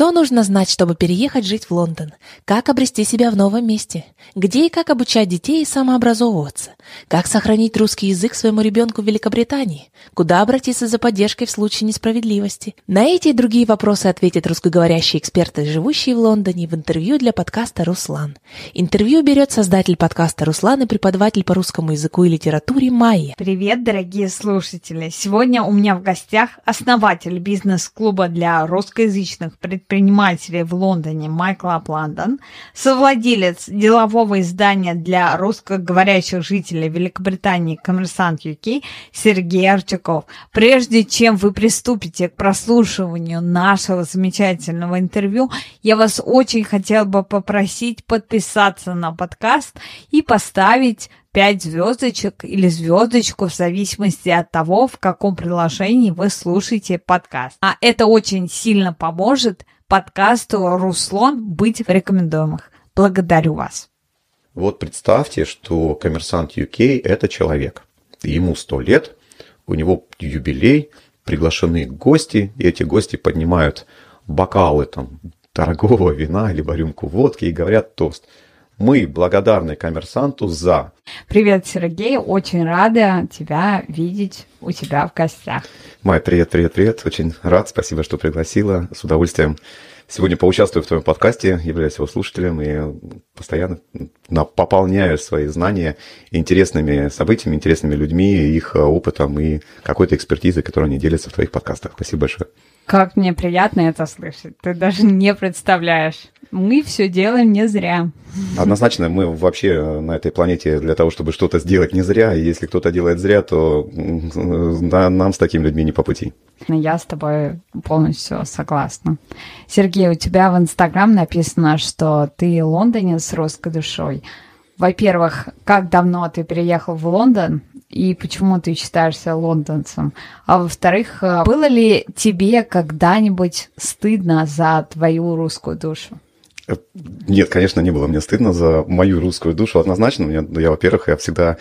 Что нужно знать, чтобы переехать жить в Лондон? Как обрести себя в новом месте? Где и как обучать детей самообразовываться? Как сохранить русский язык своему ребенку в Великобритании? Куда обратиться за поддержкой в случае несправедливости? На эти и другие вопросы ответят русскоговорящие эксперты, живущие в Лондоне, в интервью для подкаста «Руслан». Интервью берет создатель подкаста «Руслан» и преподаватель по русскому языку и литературе Майя. Привет, дорогие слушатели! Сегодня у меня в гостях основатель бизнес-клуба для русскоязычных предпринимателей в Лондоне Майкл Апландон, совладелец делового издания для русскоговорящих жителей Великобритании «Коммерсант UK» Сергей Арчаков. Прежде чем вы приступите к прослушиванию нашего замечательного интервью, я вас очень хотел бы попросить подписаться на подкаст и поставить 5 звездочек или звездочку в зависимости от того, в каком приложении вы слушаете подкаст. А это очень сильно поможет подкасту «Руслан» быть в рекомендуемых. Благодарю вас. Вот представьте, что коммерсант UK – это человек. Ему 100 лет, у него юбилей, приглашены гости, и эти гости поднимают бокалы там, дорогого вина или рюмку водки и говорят тост – мы благодарны коммерсанту за... Привет, Сергей. Очень рада тебя видеть у тебя в гостях. Майя, привет, привет, привет. Очень рад. Спасибо, что пригласила. С удовольствием сегодня поучаствую в твоем подкасте, являюсь его слушателем и постоянно пополняю свои знания интересными событиями, интересными людьми, их опытом и какой-то экспертизой, которую они делятся в твоих подкастах. Спасибо большое. Как мне приятно это слышать. Ты даже не представляешь. Мы все делаем не зря. Однозначно, мы вообще на этой планете для того, чтобы что-то сделать не зря. И если кто-то делает зря, то нам с такими людьми не по пути. Я с тобой полностью согласна. Сергей, у тебя в Инстаграм написано, что ты лондонец с русской душой. Во-первых, как давно ты переехал в Лондон? И почему ты считаешься лондонцем? А во-вторых, э, было ли тебе когда-нибудь стыдно за твою русскую душу? Э, нет, конечно, не было мне стыдно за мою русскую душу однозначно. Мне, я, во-первых, я всегда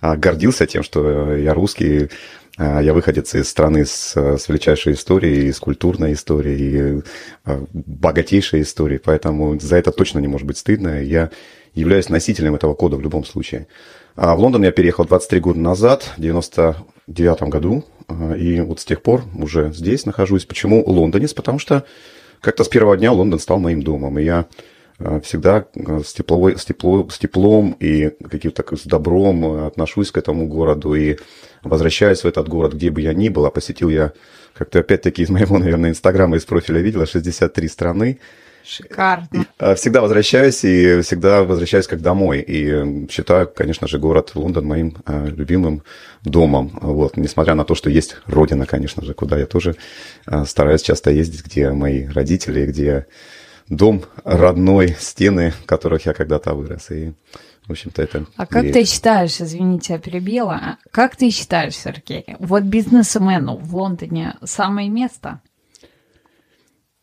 а, гордился тем, что я русский, а, я выходец из страны с, с величайшей историей, с культурной историей, а, богатейшей историей, поэтому за это точно не может быть стыдно. Я являюсь носителем этого кода в любом случае. А в Лондон я переехал 23 года назад, в 99 году, а, и вот с тех пор уже здесь нахожусь. Почему лондонец? Потому что как-то с первого дня Лондон стал моим домом, и я а, всегда с, тепловой, с, тепло, с теплом и каким-то с добром отношусь к этому городу и возвращаюсь в этот город, где бы я ни был. А посетил я, как то опять-таки из моего, наверное, инстаграма, из профиля видела, 63 страны. Шикарно. А, всегда возвращаюсь и всегда возвращаюсь как домой. И считаю, конечно же, город Лондон моим а, любимым домом. Вот. Несмотря на то, что есть родина, конечно же, куда я тоже а, стараюсь часто ездить, где мои родители, где дом родной, стены, в которых я когда-то вырос. И, в общем-то, это... А как ты считаешь, извините, я перебила, как ты считаешь, Сергей, вот бизнесмену в Лондоне самое место –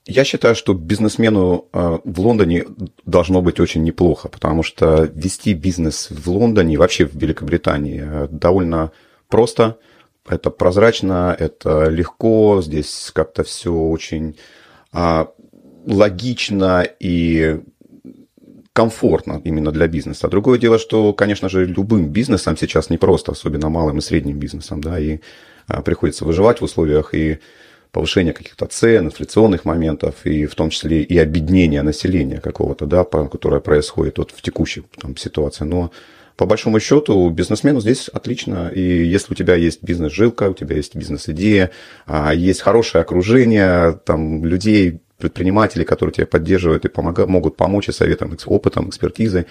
я считаю, что бизнесмену э, в Лондоне должно быть очень неплохо, потому что вести бизнес в Лондоне вообще в Великобритании э, довольно просто. Это прозрачно, это легко, здесь как-то все очень а, логично и комфортно именно для бизнеса. Другое дело, что, конечно же, любым бизнесом сейчас непросто, особенно малым и средним бизнесом, да, и а, приходится выживать в условиях и повышения каких-то цен, инфляционных моментов, и в том числе и обеднения населения какого-то, да, которое происходит вот в текущей там, ситуации. Но по большому счету бизнесмену здесь отлично. И если у тебя есть бизнес-жилка, у тебя есть бизнес-идея, а, есть хорошее окружение, там, людей, предпринимателей, которые тебя поддерживают и помогают, могут помочь и советом, опытом, экспертизой,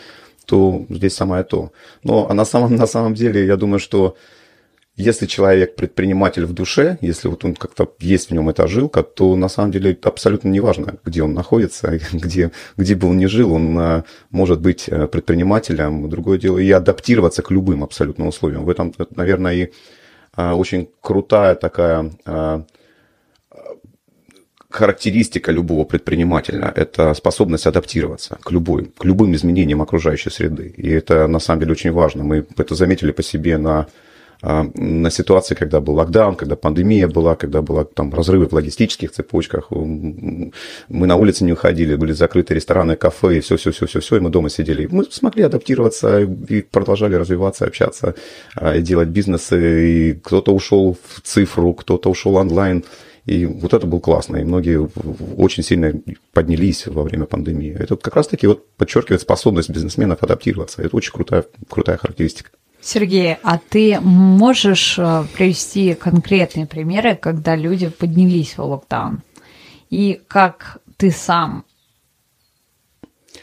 то здесь самое то. Но а на самом, на самом деле, я думаю, что если человек предприниматель в душе, если вот он как-то есть в нем эта жилка, то на самом деле абсолютно неважно, где он находится, где, где бы он ни жил, он а, может быть э, предпринимателем, другое дело, и адаптироваться к любым абсолютно условиям. В этом, наверное, и а, очень крутая такая а, характеристика любого предпринимателя – это способность адаптироваться к, любой, к любым изменениям окружающей среды. И это на самом деле очень важно. Мы это заметили по себе на на ситуации, когда был локдаун, когда пандемия была, когда была там разрывы в логистических цепочках. Мы на улице не уходили, были закрыты рестораны, кафе, и все-все-все-все-все, и мы дома сидели. Мы смогли адаптироваться и продолжали развиваться, общаться, и делать бизнесы. И кто-то ушел в цифру, кто-то ушел онлайн. И вот это было классно. И многие очень сильно поднялись во время пандемии. Это как раз-таки вот подчеркивает способность бизнесменов адаптироваться. Это очень крутая, крутая характеристика. Сергей, а ты можешь э, привести конкретные примеры, когда люди поднялись в локдаун? И как ты сам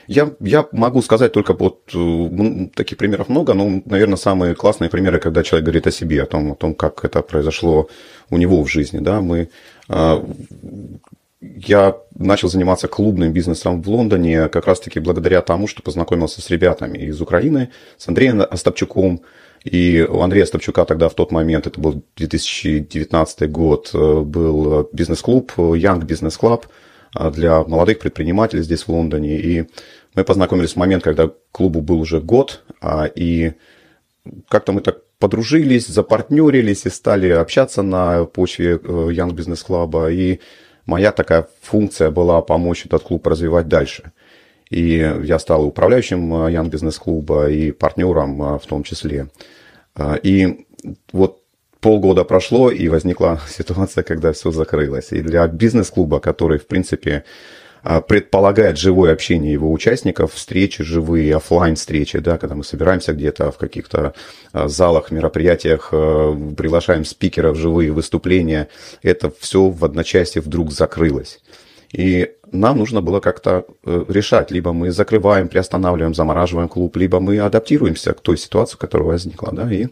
я, я могу сказать только вот э, таких примеров много, но, наверное, самые классные примеры, когда человек говорит о себе, о том, о том как это произошло у него в жизни. Да? Мы, э, я начал заниматься клубным бизнесом в Лондоне как раз-таки благодаря тому, что познакомился с ребятами из Украины, с Андреем Остапчуком. И у Андрея Остапчука тогда в тот момент, это был 2019 год, э, был бизнес-клуб, Young Business Club для молодых предпринимателей здесь в Лондоне. И мы познакомились в момент, когда клубу был уже год, и как-то мы так подружились, запартнерились и стали общаться на почве э, Young Business Club. И моя такая функция была помочь этот клуб развивать дальше. И я стал управляющим Young Business клуба и партнером э, в том числе. Э, и вот полгода прошло, и возникла ситуация, когда все закрылось. И для бизнес-клуба, который, в принципе, предполагает живое общение его участников, встречи живые, офлайн встречи, да, когда мы собираемся где-то в каких-то а, залах, мероприятиях, а, приглашаем спикеров, живые выступления. Это все в одночасье вдруг закрылось. И нам нужно было как-то э, решать, либо мы закрываем, приостанавливаем, замораживаем клуб, либо мы адаптируемся к той ситуации, которая возникла. Да? И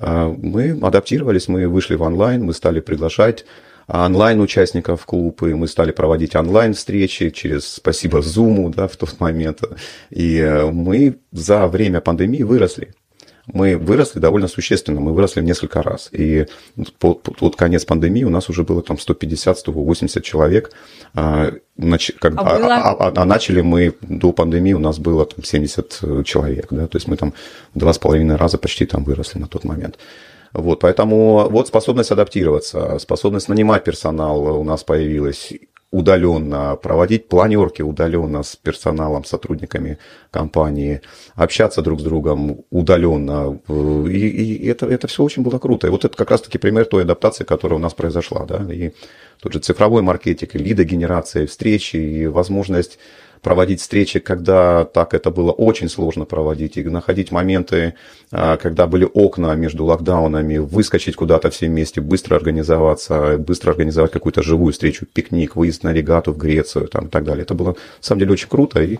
мы адаптировались, мы вышли в онлайн, мы стали приглашать онлайн-участников клуба, и мы стали проводить онлайн-встречи через, спасибо, Zoom, да, в тот момент. И э, мы за время пандемии выросли мы выросли довольно существенно, мы выросли в несколько раз. И под, под конец пандемии у нас уже было там 150-180 человек. А, нач, как, а, было... а, а, а начали мы до пандемии, у нас было там 70 человек. Да? То есть мы там два с половиной раза почти там выросли на тот момент. Вот, поэтому вот способность адаптироваться, способность нанимать персонал у нас появилась удаленно, проводить планерки удаленно с персоналом, сотрудниками компании, общаться друг с другом удаленно. И, и это, это все очень было круто. И вот это как раз-таки пример той адаптации, которая у нас произошла. Да? И тот же цифровой маркетинг, лидогенерация, встречи, и возможность проводить встречи, когда так это было очень сложно проводить, и находить моменты, а, когда были окна между локдаунами, выскочить куда-то все вместе, быстро организоваться, быстро организовать какую-то живую встречу, пикник, выезд на регату в Грецию там, и так далее. Это было, на самом деле, очень круто, и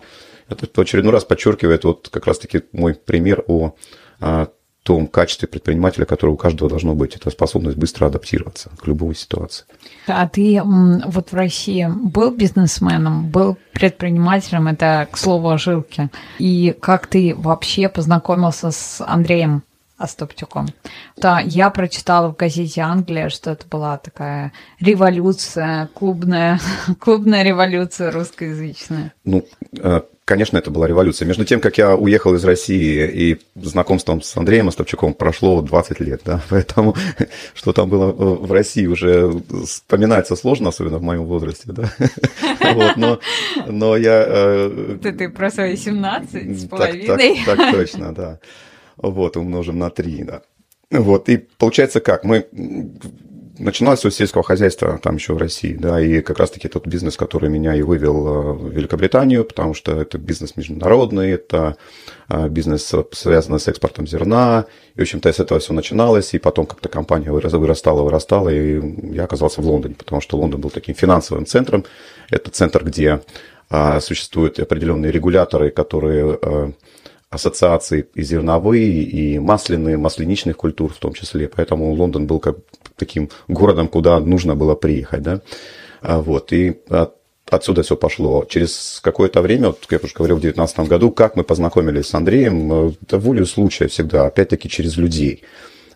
это в очередной раз подчеркивает вот как раз-таки мой пример о а, том качестве предпринимателя, которое у каждого должно быть. Это способность быстро адаптироваться к любой ситуации. А ты вот в России был бизнесменом, был предпринимателем, это, к слову, о жилке. И как ты вообще познакомился с Андреем Остапчуком. Да, я прочитала в газете «Англия», что это была такая революция, клубная, клубная революция русскоязычная. Ну, э, Конечно, это была революция. Между тем, как я уехал из России и знакомством с Андреем Остапчуком прошло 20 лет, да, поэтому что там было в России уже вспоминается сложно, особенно в моем возрасте, да. Вот, но, но я... Э, ты, ты про свои 17 с половиной. Так, так, так точно, да. Вот, умножим на 3, да. Вот, и получается как? Мы начиналось все с сельского хозяйства там еще в России, да, и как раз-таки тот бизнес, который меня и вывел э, в Великобританию, потому что это бизнес международный, это э, бизнес, связанный с экспортом зерна, и, в общем-то, с этого все начиналось, и потом как-то компания вырастала, вырастала, и я оказался в Лондоне, потому что Лондон был таким финансовым центром, это центр, где э, существуют определенные регуляторы, которые ассоциации и зерновые, и масляные, масляничных культур в том числе. Поэтому Лондон был как таким городом, куда нужно было приехать, да. А, вот, и от, отсюда все пошло. Через какое-то время, вот, я уже говорил, в 2019 году, как мы познакомились с Андреем, э, это волю случая всегда, опять-таки через людей.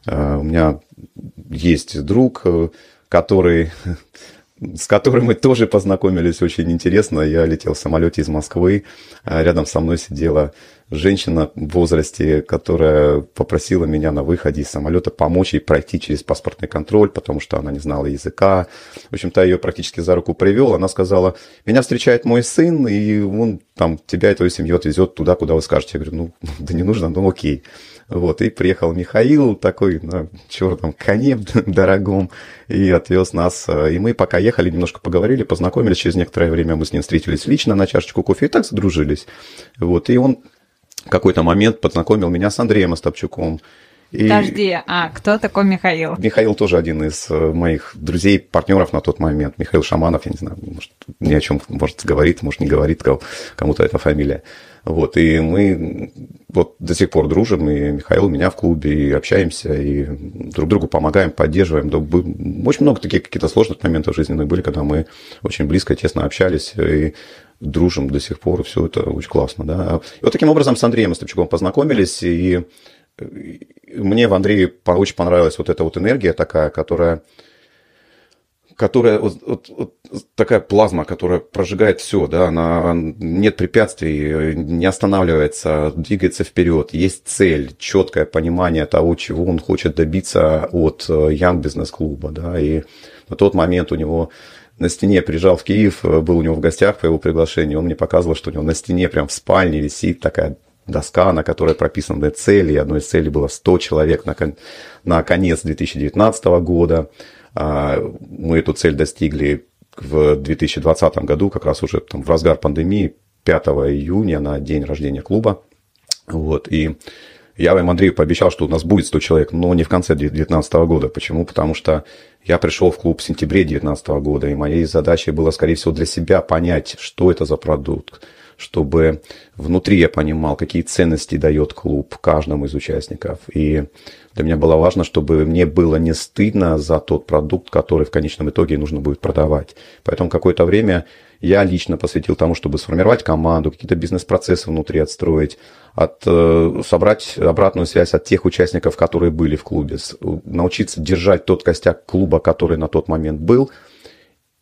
А, у меня есть друг, э, который с которым мы тоже познакомились очень интересно. Я летел в самолете из Москвы, а рядом со мной сидела женщина в возрасте, которая попросила меня на выходе из самолета помочь ей пройти через паспортный контроль, потому что она не знала языка. В общем-то, я ее практически за руку привел. Она сказала, меня встречает мой сын, и он там тебя и твою семью отвезет туда, куда вы скажете. Я говорю, ну, да не нужно, ну окей. Вот, и приехал Михаил такой на черном коне дорогом и отвез нас. И мы пока ехали, немножко поговорили, познакомились. Через некоторое время мы с ним встретились лично на чашечку кофе и так задружились. Вот, и он какой-то момент познакомил меня с Андреем Остапчуком. И Подожди, а кто такой Михаил? Михаил тоже один из э, моих друзей, партнеров на тот момент. Михаил Шаманов, я не знаю, может, ни о чем, может, говорит, может, не говорит кому-то эта фамилия. Вот, и мы вот до сих пор дружим, и Михаил у меня в клубе, и общаемся, и друг другу помогаем, поддерживаем. Очень много таких каких-то сложных моментов жизненных были, когда мы очень близко, тесно общались, и дружим до сих пор, все это очень классно, да. И вот таким образом с Андреем Остапчуком познакомились, и мне в Андрее очень понравилась вот эта вот энергия такая, которая которая вот, вот, вот такая плазма, которая прожигает все, да, она нет препятствий, не останавливается, двигается вперед, есть цель, четкое понимание того, чего он хочет добиться от э, Young Business клуба, да, и на тот момент у него на стене приезжал в Киев, э, был у него в гостях по его приглашению, он мне показывал, что у него на стене прям в спальне висит такая доска, на которой прописаны цели, и одной из целей было 100 человек на, кон... на конец 2019 года. А, мы эту цель достигли в 2020 году, как раз уже там в разгар пандемии, 5 июня на день рождения клуба. Вот, и я им Андрею пообещал, что у нас будет 100 человек, но не в конце 2019 года. Почему? Потому что я пришел в клуб в сентябре 2019 года, и моей задачей было, скорее всего, для себя понять, что это за продукт, чтобы внутри я понимал, какие ценности дает клуб каждому из участников. И для меня было важно, чтобы мне было не стыдно за тот продукт, который в конечном итоге нужно будет продавать. Поэтому какое-то время я лично посвятил тому, чтобы сформировать команду, какие-то бизнес-процессы внутри отстроить, от, э, собрать обратную связь от тех участников, которые были в клубе, научиться держать тот костяк клуба, который на тот момент был.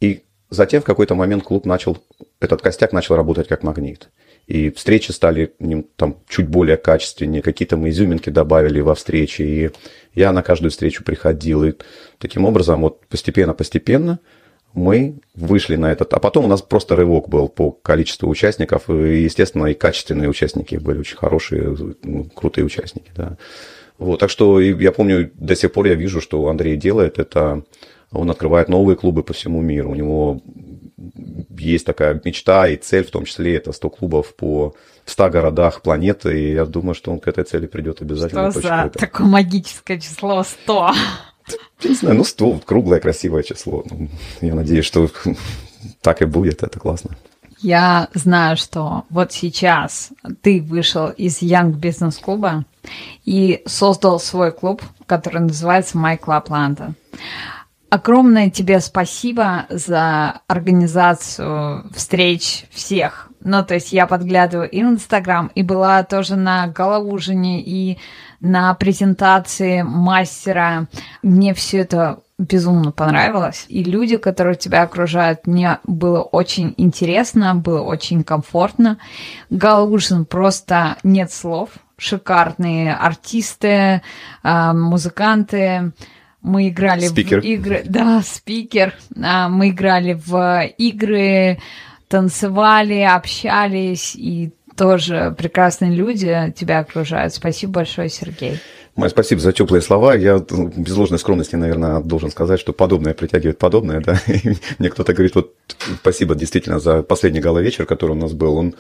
И затем в какой-то момент клуб начал, этот костяк начал работать как магнит. И встречи стали там, чуть более качественнее, какие-то мы изюминки добавили во встречи. И я на каждую встречу приходил. И таким образом, вот постепенно-постепенно мы вышли на этот. А потом у нас просто рывок был по количеству участников. И, естественно, и качественные участники были очень хорошие, ну, крутые участники. Да. Вот, так что я помню, до сих пор я вижу, что Андрей делает это. Он открывает новые клубы по всему миру. У него есть такая мечта и цель, в том числе это 100 клубов по 100 городах планеты, и я думаю, что он к этой цели придет обязательно. Что за такое магическое число 100? не знаю, ну 100, круглое, красивое число. Ну, я надеюсь, что так и будет, это классно. Я знаю, что вот сейчас ты вышел из Young Business клуба и создал свой клуб, который называется My Club London. Огромное тебе спасибо за организацию встреч всех. Ну, то есть я подглядываю и в Инстаграм, и была тоже на голоужине, и на презентации мастера. Мне все это безумно понравилось. И люди, которые тебя окружают, мне было очень интересно, было очень комфортно. Галужин просто нет слов. Шикарные артисты, а, музыканты. Мы играли спикер. в игры. Да, спикер. А, мы играли в игры, танцевали, общались и тоже прекрасные люди тебя окружают. Спасибо большое, Сергей. Май, спасибо за теплые слова. Я ну, без ложной скромности, наверное, должен сказать, что подобное притягивает подобное. Да? И мне кто-то говорит, вот спасибо действительно за последний гала вечер, который у нас был. Он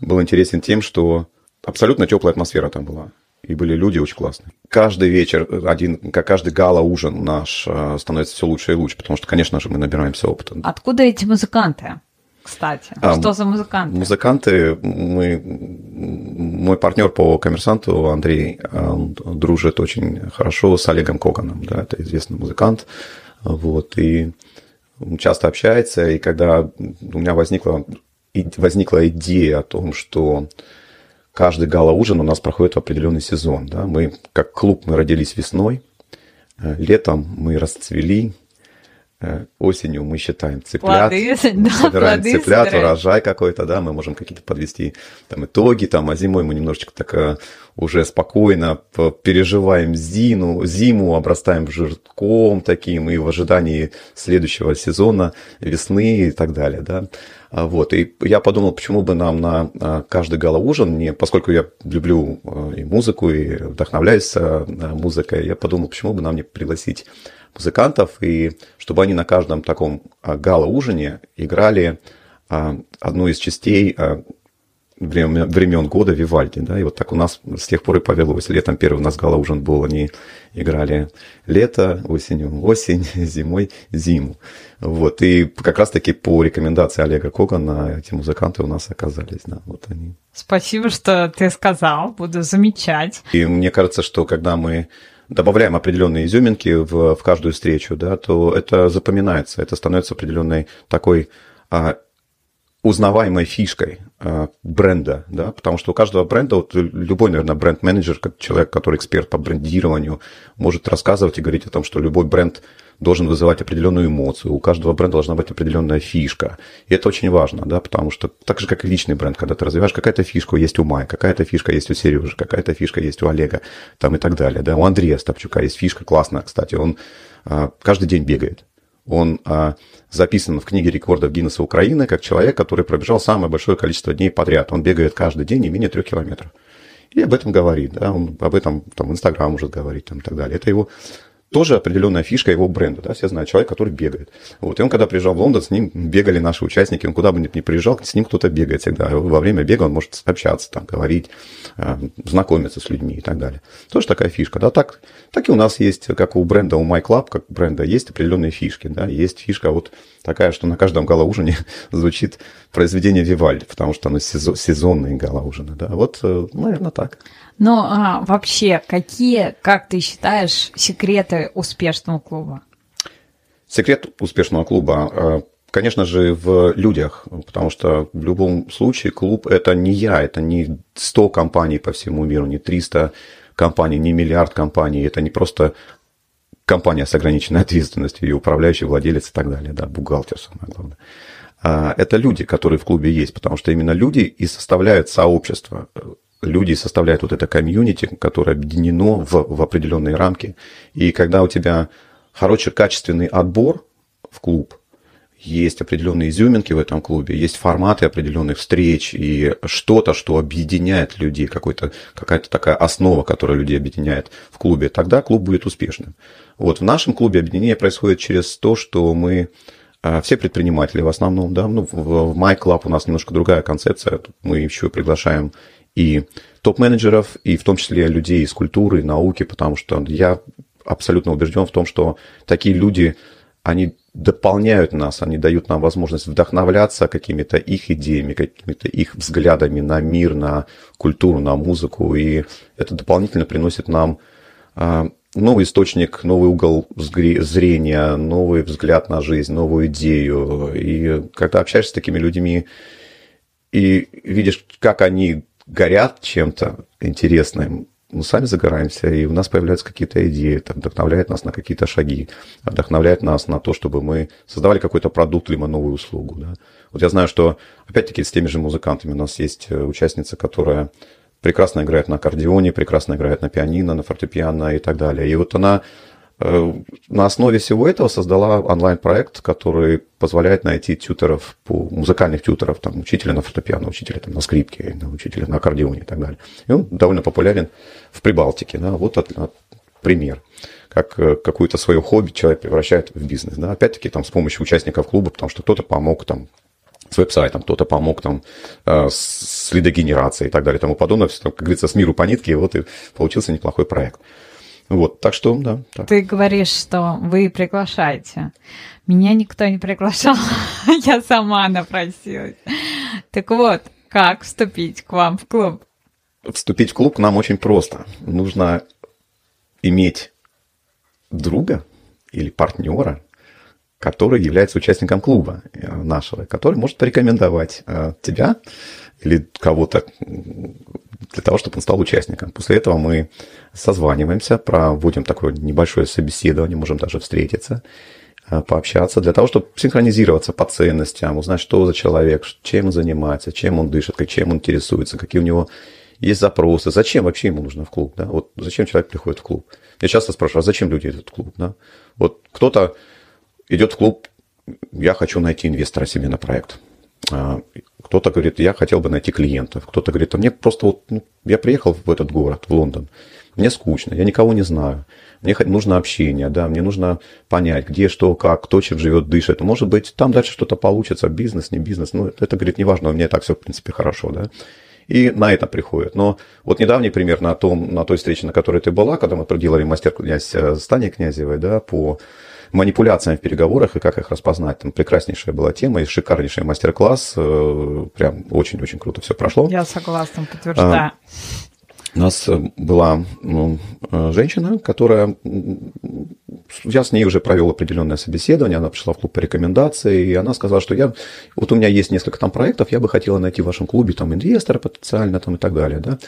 был интересен тем, что абсолютно теплая атмосфера там была. И были люди очень классные. Каждый вечер, один, каждый гала-ужин наш э, становится все лучше и лучше, потому что, конечно же, мы набираемся опыта. Откуда эти музыканты? кстати. А, что за музыканты? Музыканты, мы, мой партнер по коммерсанту Андрей он дружит очень хорошо с Олегом Коганом, да, это известный музыкант, вот, и часто общается, и когда у меня возникла, возникла идея о том, что каждый гала-ужин у нас проходит в определенный сезон, да, мы, как клуб, мы родились весной, летом мы расцвели, Э, осенью мы считаем цыплят, Плоды, да, собираем плоды цыплят, собираем. урожай какой-то, да, мы можем какие-то подвести там итоги, там, а зимой мы немножечко так э, уже спокойно переживаем зиму, зиму, обрастаем жирком таким и в ожидании следующего сезона, весны и так далее, да. Вот, и я подумал, почему бы нам на а, каждый гала-ужин, не, поскольку я люблю э, и музыку, и вдохновляюсь э, музыкой, я подумал, почему бы нам не пригласить музыкантов, и чтобы они на каждом таком а, гала-ужине играли а, одну из частей времен, времен года Вивальди, да, и вот так у нас с тех пор и повелось. Летом первый у нас гала-ужин был, они играли лето, осенью осень, зимой зиму. Вот, и как раз-таки по рекомендации Олега Когана эти музыканты у нас оказались, да, вот они. Спасибо, что ты сказал, буду замечать. И мне кажется, что когда мы добавляем определенные изюминки в, в каждую встречу, да, то это запоминается, это становится определенной такой а, узнаваемой фишкой а, бренда, да, потому что у каждого бренда, вот любой, наверное, бренд-менеджер, как человек, который эксперт по брендированию, может рассказывать и говорить о том, что любой бренд должен вызывать определенную эмоцию, у каждого бренда должна быть определенная фишка. И это очень важно, да, потому что так же, как и личный бренд, когда ты развиваешь, какая-то фишка есть у Майи, какая-то фишка есть у Сережи, какая-то фишка есть у Олега, там и так далее, да. У Андрея Стопчука есть фишка классная, кстати, он а, каждый день бегает. Он а, записан в книге рекордов Гиннесса Украины как человек, который пробежал самое большое количество дней подряд. Он бегает каждый день не менее трех километров. И об этом говорит, да, он об этом там в Инстаграм может говорить там, и так далее. Это его тоже определенная фишка его бренда, да, все знают, человек, который бегает. Вот, и он, когда приезжал в Лондон, с ним бегали наши участники, он куда бы ни приезжал, с ним кто-то бегает всегда. Во время бега он может общаться, там, говорить, э, знакомиться с людьми и так далее. Тоже такая фишка, да, так, так и у нас есть, как у бренда, у MyClub, как бренда, есть определенные фишки, да, есть фишка вот такая, что на каждом гала-ужине звучит произведение Вивальди, потому что оно сезон, сезонные гала-ужины, да, вот, э, наверное, так. Ну, а вообще, какие, как ты считаешь, секреты успешного клуба? Секрет успешного клуба, э, конечно же, в людях, потому что в любом случае клуб – это не я, это не 100 компаний по всему миру, не 300 компаний, не миллиард компаний, это не просто компания с ограниченной ответственностью, и управляющий, владелец и так далее, да, бухгалтер самое главное. А, Это люди, которые в клубе есть, потому что именно люди и составляют сообщество. Люди составляют вот это комьюнити, которое объединено в, в определенные рамки. И когда у тебя хороший, качественный отбор в клуб, есть определенные изюминки в этом клубе, есть форматы определенных встреч и что-то, что объединяет людей, какой-то, какая-то такая основа, которая людей объединяет в клубе, тогда клуб будет успешным. Вот в нашем клубе объединение происходит через то, что мы а, все предприниматели в основном, да, ну, в в My Club у нас немножко другая концепция, мы еще приглашаем и топ-менеджеров, и в том числе людей из культуры, и науки, потому что я абсолютно убежден в том, что такие люди, они дополняют нас, они дают нам возможность вдохновляться какими-то их идеями, какими-то их взглядами на мир, на культуру, на музыку, и это дополнительно приносит нам а, новый источник, новый угол зрения, новый взгляд на жизнь, новую идею. И когда общаешься с такими людьми и видишь, как они горят чем-то интересным, мы сами загораемся, и у нас появляются какие-то идеи, это вдохновляет нас на какие-то шаги, вдохновляет нас на то, чтобы мы создавали какой-то продукт либо новую услугу. Да. Вот я знаю, что, опять-таки, с теми же музыкантами у нас есть э, участница, которая прекрасно играет на аккордеоне, прекрасно играет на пианино, на фортепиано и так далее. И вот она на основе всего этого создала онлайн-проект, который позволяет найти тьютеров, по, музыкальных тьютеров, там, учителя на фортепиано, учителя там, на скрипке, учителя на аккордеоне и так далее. И он довольно популярен в Прибалтике. Да, вот от- от- пример как э, какое-то свое хобби человек превращает в бизнес. Да? Опять-таки там с помощью участников клуба, потому что кто-то помог там с веб-сайтом, кто-то помог там э, с лидогенерацией и так далее и тому подобное. Всё, Как говорится, с миру по нитке, и вот и получился неплохой проект. Вот, так что, да. Так. Ты говоришь, что вы приглашаете. Меня никто не приглашал, я сама напросилась. Так вот, как вступить к вам в клуб? Вступить в клуб нам очень просто. Нужно иметь друга или партнера, который является участником клуба э, нашего, который может порекомендовать э, тебя или кого-то для того, чтобы он стал участником. После этого мы созваниваемся, проводим такое небольшое собеседование, можем даже встретиться. пообщаться, для того, чтобы синхронизироваться по ценностям, узнать, что за человек, чем он занимается, чем он дышит, чем он интересуется, какие у него есть запросы, зачем вообще ему нужно в клуб, да, вот зачем человек приходит в клуб. Я часто спрашиваю, а зачем люди идут в клуб, да? Вот кто-то идет в клуб, я хочу найти инвестора себе на проект. А, кто-то говорит, я хотел бы найти клиентов. Кто-то говорит, а мне просто вот, ну, я приехал в этот город, в Лондон, мне скучно, я никого не знаю. Мне нужно общение, да, мне нужно понять, где, что, как, кто чем живет, дышит. Может быть, там дальше что-то получится, бизнес, не бизнес. Ну, это, говорит, неважно, у меня и так все, в принципе, хорошо, да. И на это приходят. Но вот недавний пример на, том, на той встрече, на которой ты была, когда мы проделали мастер-князь э, с Таней Князевой, да, по манипуляциям в переговорах и как их распознать. Там прекраснейшая была тема и шикарнейший мастер-класс. Э, прям очень-очень круто все прошло. Я согласна, подтверждаю. А, у нас э, была ну, э, женщина, которая... Я с ней уже провел определенное собеседование, она пришла в клуб по рекомендации, и она сказала, что я... Вот у меня есть несколько там проектов, я бы хотела найти в вашем клубе там инвестора потенциально там и так далее, да.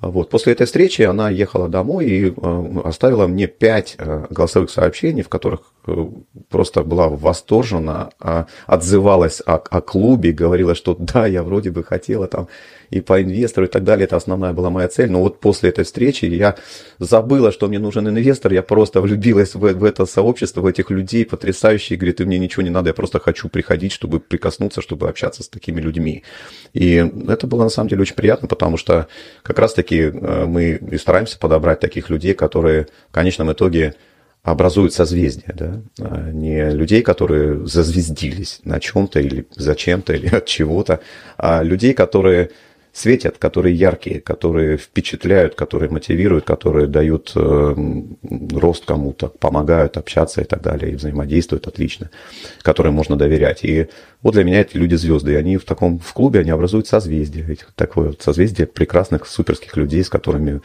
Вот. После этой встречи она ехала домой и оставила мне пять голосовых сообщений, в которых просто была восторжена, э, отзывалась о, о клубе, говорила, что да, я вроде бы хотела там и по инвестору и так далее, это основная была моя цель. Но вот после этой встречи я забыла, что мне нужен инвестор, я просто влюбилась в, в это сообщество, в этих людей потрясающие, говорит, и мне ничего не надо, я просто хочу приходить, чтобы прикоснуться, чтобы общаться с такими людьми. И это было на самом деле очень приятно, потому что как раз-таки таки э, мы и стараемся подобрать таких людей, которые в конечном итоге образуют созвездие, да? А не людей, которые зазвездились на чем-то или зачем-то или от чего-то, а людей, которые светят, которые яркие, которые впечатляют, которые мотивируют, которые дают э, рост кому-то, помогают общаться и так далее, и взаимодействуют отлично, которым можно доверять. И вот для меня эти люди звезды, и они в таком в клубе, они образуют созвездие, такое вот созвездие прекрасных, суперских людей, с которыми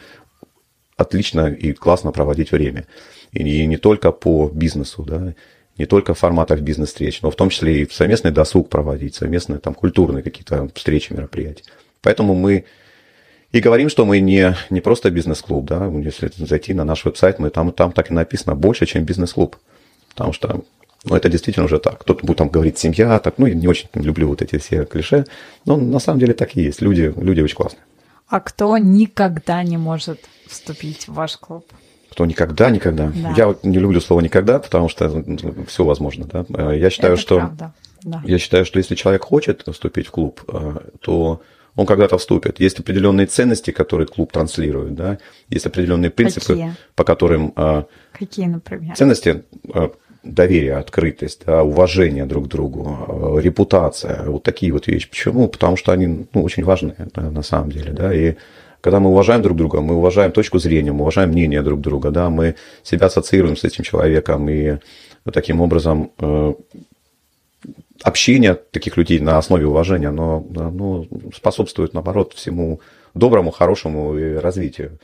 отлично и классно проводить время. И не, только по бизнесу, да, не только в форматах бизнес-встреч, но в том числе и совместный досуг проводить, совместные там культурные какие-то встречи, мероприятия. Поэтому мы и говорим, что мы не, не просто бизнес-клуб, да, если зайти на наш веб-сайт, мы там, там так и написано больше, чем бизнес-клуб. Потому что ну, это действительно уже так. Кто-то будет там говорить семья, так, ну, я не очень люблю вот эти все клише, но на самом деле так и есть. Люди, люди очень классные. А кто никогда не может вступить в ваш клуб? Кто никогда, никогда. Да. Я вот не люблю слово никогда, потому что ну, все возможно, да. Я считаю, это что правда. Да. я считаю, что если человек хочет вступить в клуб, э, то он когда-то вступит. Есть определенные ценности, которые клуб транслирует, да, есть определенные принципы, Какие? по которым... А, Какие, например? Ценности а, доверие, открытость, да, уважение друг к другу, а, репутация, вот такие вот вещи. Почему? Потому что они ну, очень важны да, на самом деле, да, и когда мы уважаем друг друга, мы уважаем точку зрения, мы уважаем мнение друг друга, да, мы себя ассоциируем с этим человеком, и таким образом э, общение таких людей на основе уважения, оно, оно способствует, наоборот, всему доброму, хорошему развитию.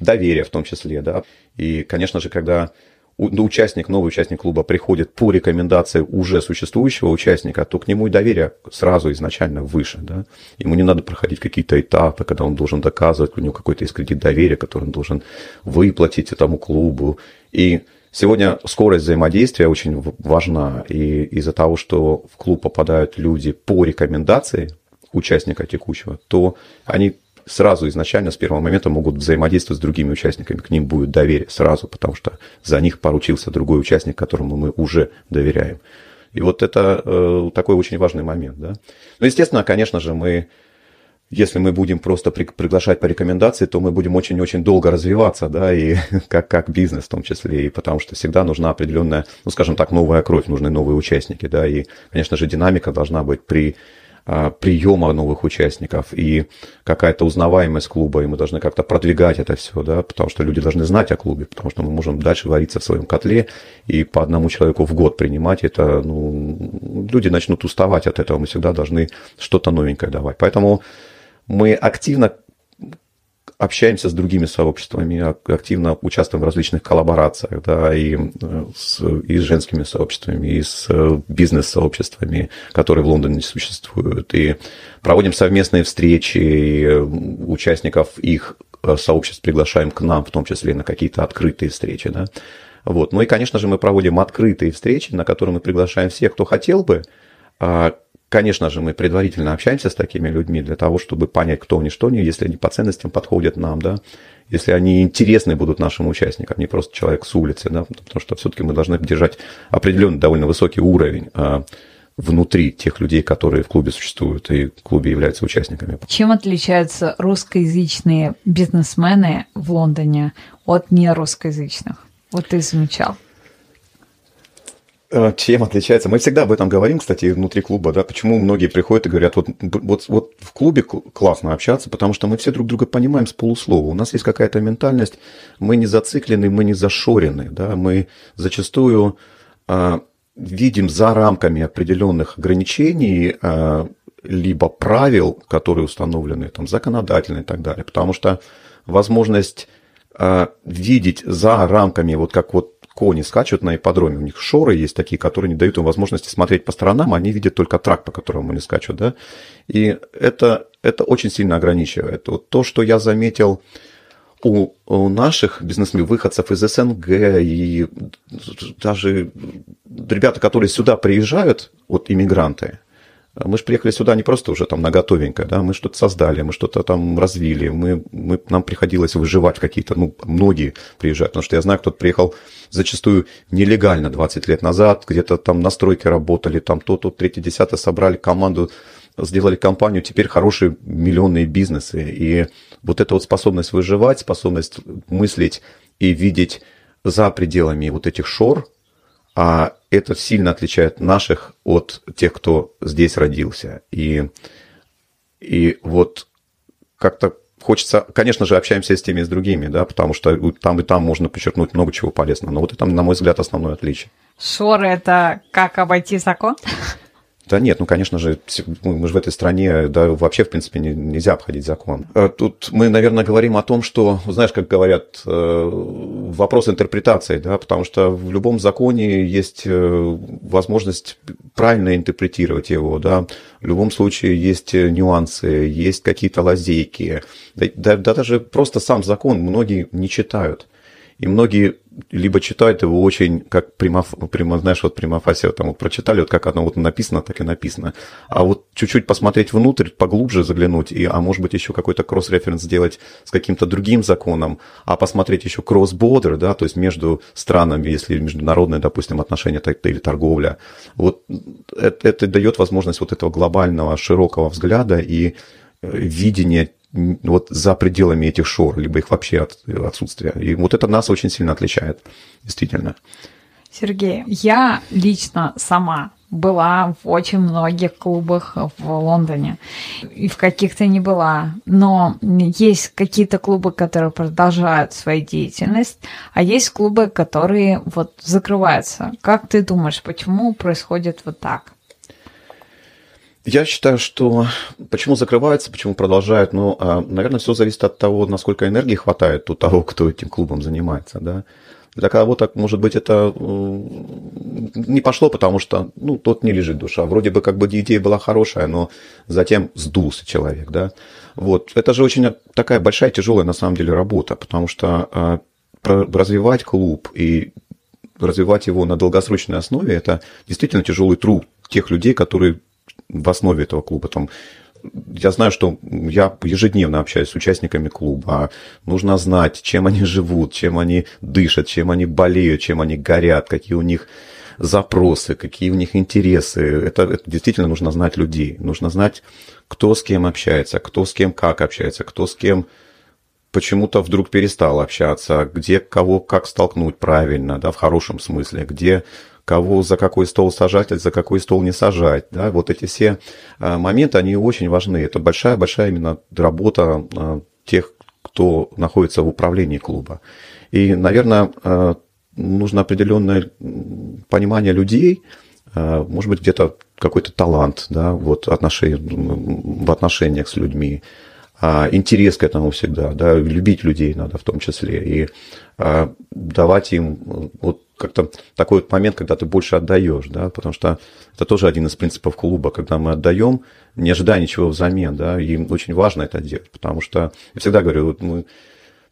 Доверие в том числе, да. И, конечно же, когда участник, новый участник клуба приходит по рекомендации уже существующего участника, то к нему и доверие сразу изначально выше. Да? Ему не надо проходить какие-то этапы, когда он должен доказывать, у него какой-то есть кредит доверия, который он должен выплатить этому клубу. И Сегодня скорость взаимодействия очень важна, и из-за того, что в клуб попадают люди по рекомендации участника текущего, то они сразу изначально с первого момента могут взаимодействовать с другими участниками, к ним будет доверие сразу, потому что за них поручился другой участник, которому мы уже доверяем. И вот это э, такой очень важный момент. Да? Ну, естественно, конечно же, мы если мы будем просто при, приглашать по рекомендации, то мы будем очень-очень долго развиваться, да, и как, как бизнес в том числе, и потому что всегда нужна определенная, ну, скажем так, новая кровь, нужны новые участники, да, и, конечно же, динамика должна быть при приема новых участников и какая-то узнаваемость клуба, и мы должны как-то продвигать это все, да, потому что люди должны знать о клубе, потому что мы можем дальше вариться в своем котле и по одному человеку в год принимать это, ну, люди начнут уставать от этого, мы всегда должны что-то новенькое давать. Поэтому мы активно общаемся с другими сообществами, активно участвуем в различных коллаборациях, да, и э, с, и с женскими сообществами, и с э, бизнес-сообществами, которые в Лондоне существуют, и проводим совместные встречи, и э, участников их сообществ приглашаем к нам, в том числе на какие-то открытые встречи, да. Вот. Ну и, конечно же, мы проводим открытые встречи, на которые мы приглашаем всех, кто хотел бы. Конечно же, мы предварительно общаемся с такими людьми для того, чтобы понять, кто они, что они, если они по ценностям подходят нам, да, если они интересны будут нашим участникам, не просто человек с улицы, да, потому что все-таки мы должны держать определенный довольно высокий уровень а, внутри тех людей, которые в клубе существуют и в клубе являются участниками. Чем отличаются русскоязычные бизнесмены в Лондоне от нерусскоязычных? Вот ты замечал. Э, чем отличается? Мы всегда об этом говорим, кстати, внутри клуба, да, почему многие приходят и говорят, вот, вот, вот в клубе классно общаться, потому что мы все друг друга понимаем с полуслова. У нас есть какая-то ментальность, мы не зациклены, мы не зашорены, да, мы зачастую а, видим за рамками определенных ограничений а, либо правил, которые установлены там законодательно и так далее, потому что возможность а, видеть за рамками, вот как вот кони скачут на ипподроме, у них шоры есть такие, которые не дают им возможности смотреть по сторонам, они видят только трак, по которому они скачут, да, и это, это очень сильно ограничивает. Вот то, что я заметил у, у наших бизнесменов, выходцев из СНГ и даже ребята, которые сюда приезжают, вот иммигранты, мы же приехали сюда не просто уже там на готовенькое, да, мы что-то создали, мы что-то там развили, мы, мы, нам приходилось выживать какие-то, ну, многие приезжают, потому что я знаю, кто-то приехал зачастую нелегально 20 лет назад, где-то там на стройке работали, там то-то, третье, десятое, собрали команду, сделали компанию, теперь хорошие миллионные бизнесы. И вот эта вот способность выживать, способность мыслить и видеть за пределами вот этих шор, а это сильно отличает наших от тех, кто здесь родился. И, и вот как-то хочется, конечно же, общаемся с теми и с другими, да, потому что там и там можно подчеркнуть много чего полезного. Но вот это, на мой взгляд, основное отличие. Шоры – это как обойти закон? Да нет, ну, конечно же, мы же в этой стране, да, вообще, в принципе, не, нельзя обходить закон. А тут мы, наверное, говорим о том, что, знаешь, как говорят, э, вопрос интерпретации, да, потому что в любом законе есть э, возможность правильно интерпретировать его, да, в любом случае есть нюансы, есть какие-то лазейки, да, да, да даже просто сам закон многие не читают. И многие либо читают его очень, как прямо, прямо знаешь, вот прямофасия, там вот прочитали, вот как оно вот написано, так и написано. А вот чуть-чуть посмотреть внутрь, поглубже заглянуть, и, а может быть еще какой-то кросс-референс сделать с каким-то другим законом, а посмотреть еще кросс-бодер, да, то есть между странами, если международные, допустим, отношения так, или торговля. Вот это, это дает возможность вот этого глобального, широкого взгляда и э, видения вот за пределами этих шор, либо их вообще от, отсутствия. И вот это нас очень сильно отличает, действительно. Сергей, я лично сама была в очень многих клубах в Лондоне. И в каких-то не была. Но есть какие-то клубы, которые продолжают свою деятельность, а есть клубы, которые вот закрываются. Как ты думаешь, почему происходит вот так? Я считаю, что почему закрываются, почему продолжают, ну, а, наверное, все зависит от того, насколько энергии хватает у того, кто этим клубом занимается, да. Для кого-то, может быть, это не пошло, потому что, ну, тот не лежит душа. Вроде бы как бы идея была хорошая, но затем сдулся человек, да. Вот. Это же очень такая большая, тяжелая на самом деле работа, потому что а, развивать клуб и развивать его на долгосрочной основе, это действительно тяжелый труд тех людей, которые в основе этого клуба. Там, я знаю, что я ежедневно общаюсь с участниками клуба. Нужно знать, чем они живут, чем они дышат, чем они болеют, чем они горят, какие у них запросы, какие у них интересы. Это, это действительно нужно знать людей. Нужно знать, кто с кем общается, кто с кем как общается, кто с кем почему-то вдруг перестал общаться, где кого как столкнуть правильно, да, в хорошем смысле, где кого за какой стол сажать, а за какой стол не сажать. Да? Вот эти все а, моменты, они очень важны. Это большая-большая именно работа а, тех, кто находится в управлении клуба. И, наверное, а, нужно определенное понимание людей, может быть, где-то какой-то талант да, вот, отношения, в отношениях с людьми, интерес к этому всегда, да, любить людей надо в том числе, и давать им вот как-то такой вот момент, когда ты больше отдаешь, да, потому что это тоже один из принципов клуба, когда мы отдаем, не ожидая ничего взамен, да, и очень важно это делать, потому что я всегда говорю, вот мы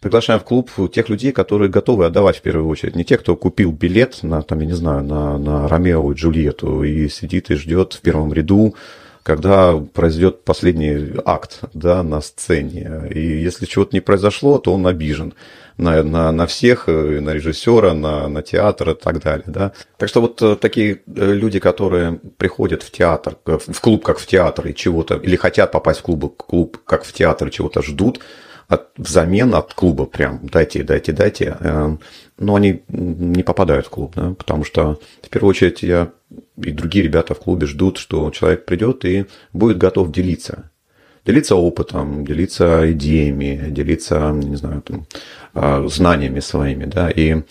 приглашаем в клуб тех людей, которые готовы отдавать в первую очередь. Не те, кто купил билет на, там, я не знаю, на, на Ромео и Джульетту и сидит и ждет в первом ряду, когда произойдет последний акт да, на сцене. И если чего-то не произошло, то он обижен на, на, на всех, э, на режиссера, на, на театр и так далее. Да? Так что вот э, такие э, люди, которые приходят в театр, в клуб как в театр и чего-то, или хотят попасть в клуб, клуб как в театр и чего-то ждут, от, взамен от клуба прям дайте, дайте, дайте, но они не попадают в клуб, да, потому что в первую очередь я и другие ребята в клубе ждут, что человек придет и будет готов делиться. Делиться опытом, делиться идеями, делиться, не знаю, там, а, знаниями своими, да, и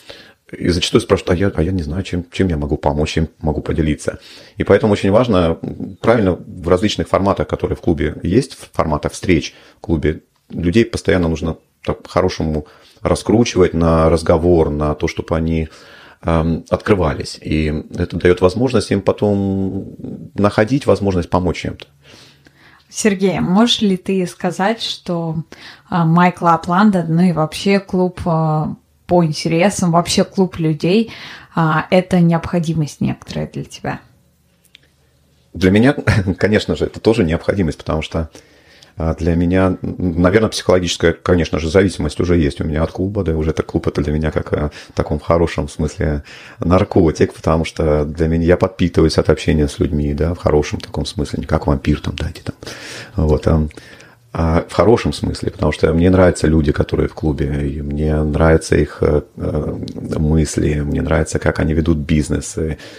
и зачастую спрашивают, а я, а я не знаю, чем, чем я могу помочь, чем могу поделиться. И поэтому очень важно правильно в различных форматах, которые в клубе есть, в форматах встреч в клубе, людей постоянно нужно так, по-хорошему раскручивать на разговор, на то, чтобы они э, открывались. И это дает возможность им потом находить возможность помочь чем-то. Сергей, можешь ли ты сказать, что Майкл Апланда, ну и вообще клуб а, по интересам, вообще клуб людей, а, это необходимость некоторая для тебя? Для меня, конечно же, это тоже необходимость, потому что а для меня, наверное, психологическая, конечно же, зависимость уже есть у меня от клуба, да, уже это клуб это для меня как э, в таком хорошем смысле наркотик, потому что для меня я подпитываюсь от общения с людьми, да, в хорошем таком смысле, не как вампир там, дайте там, вот, а, а в хорошем смысле, потому что мне нравятся люди, которые в клубе, и мне нравятся их э, э, мысли, мне нравится, как они ведут бизнес,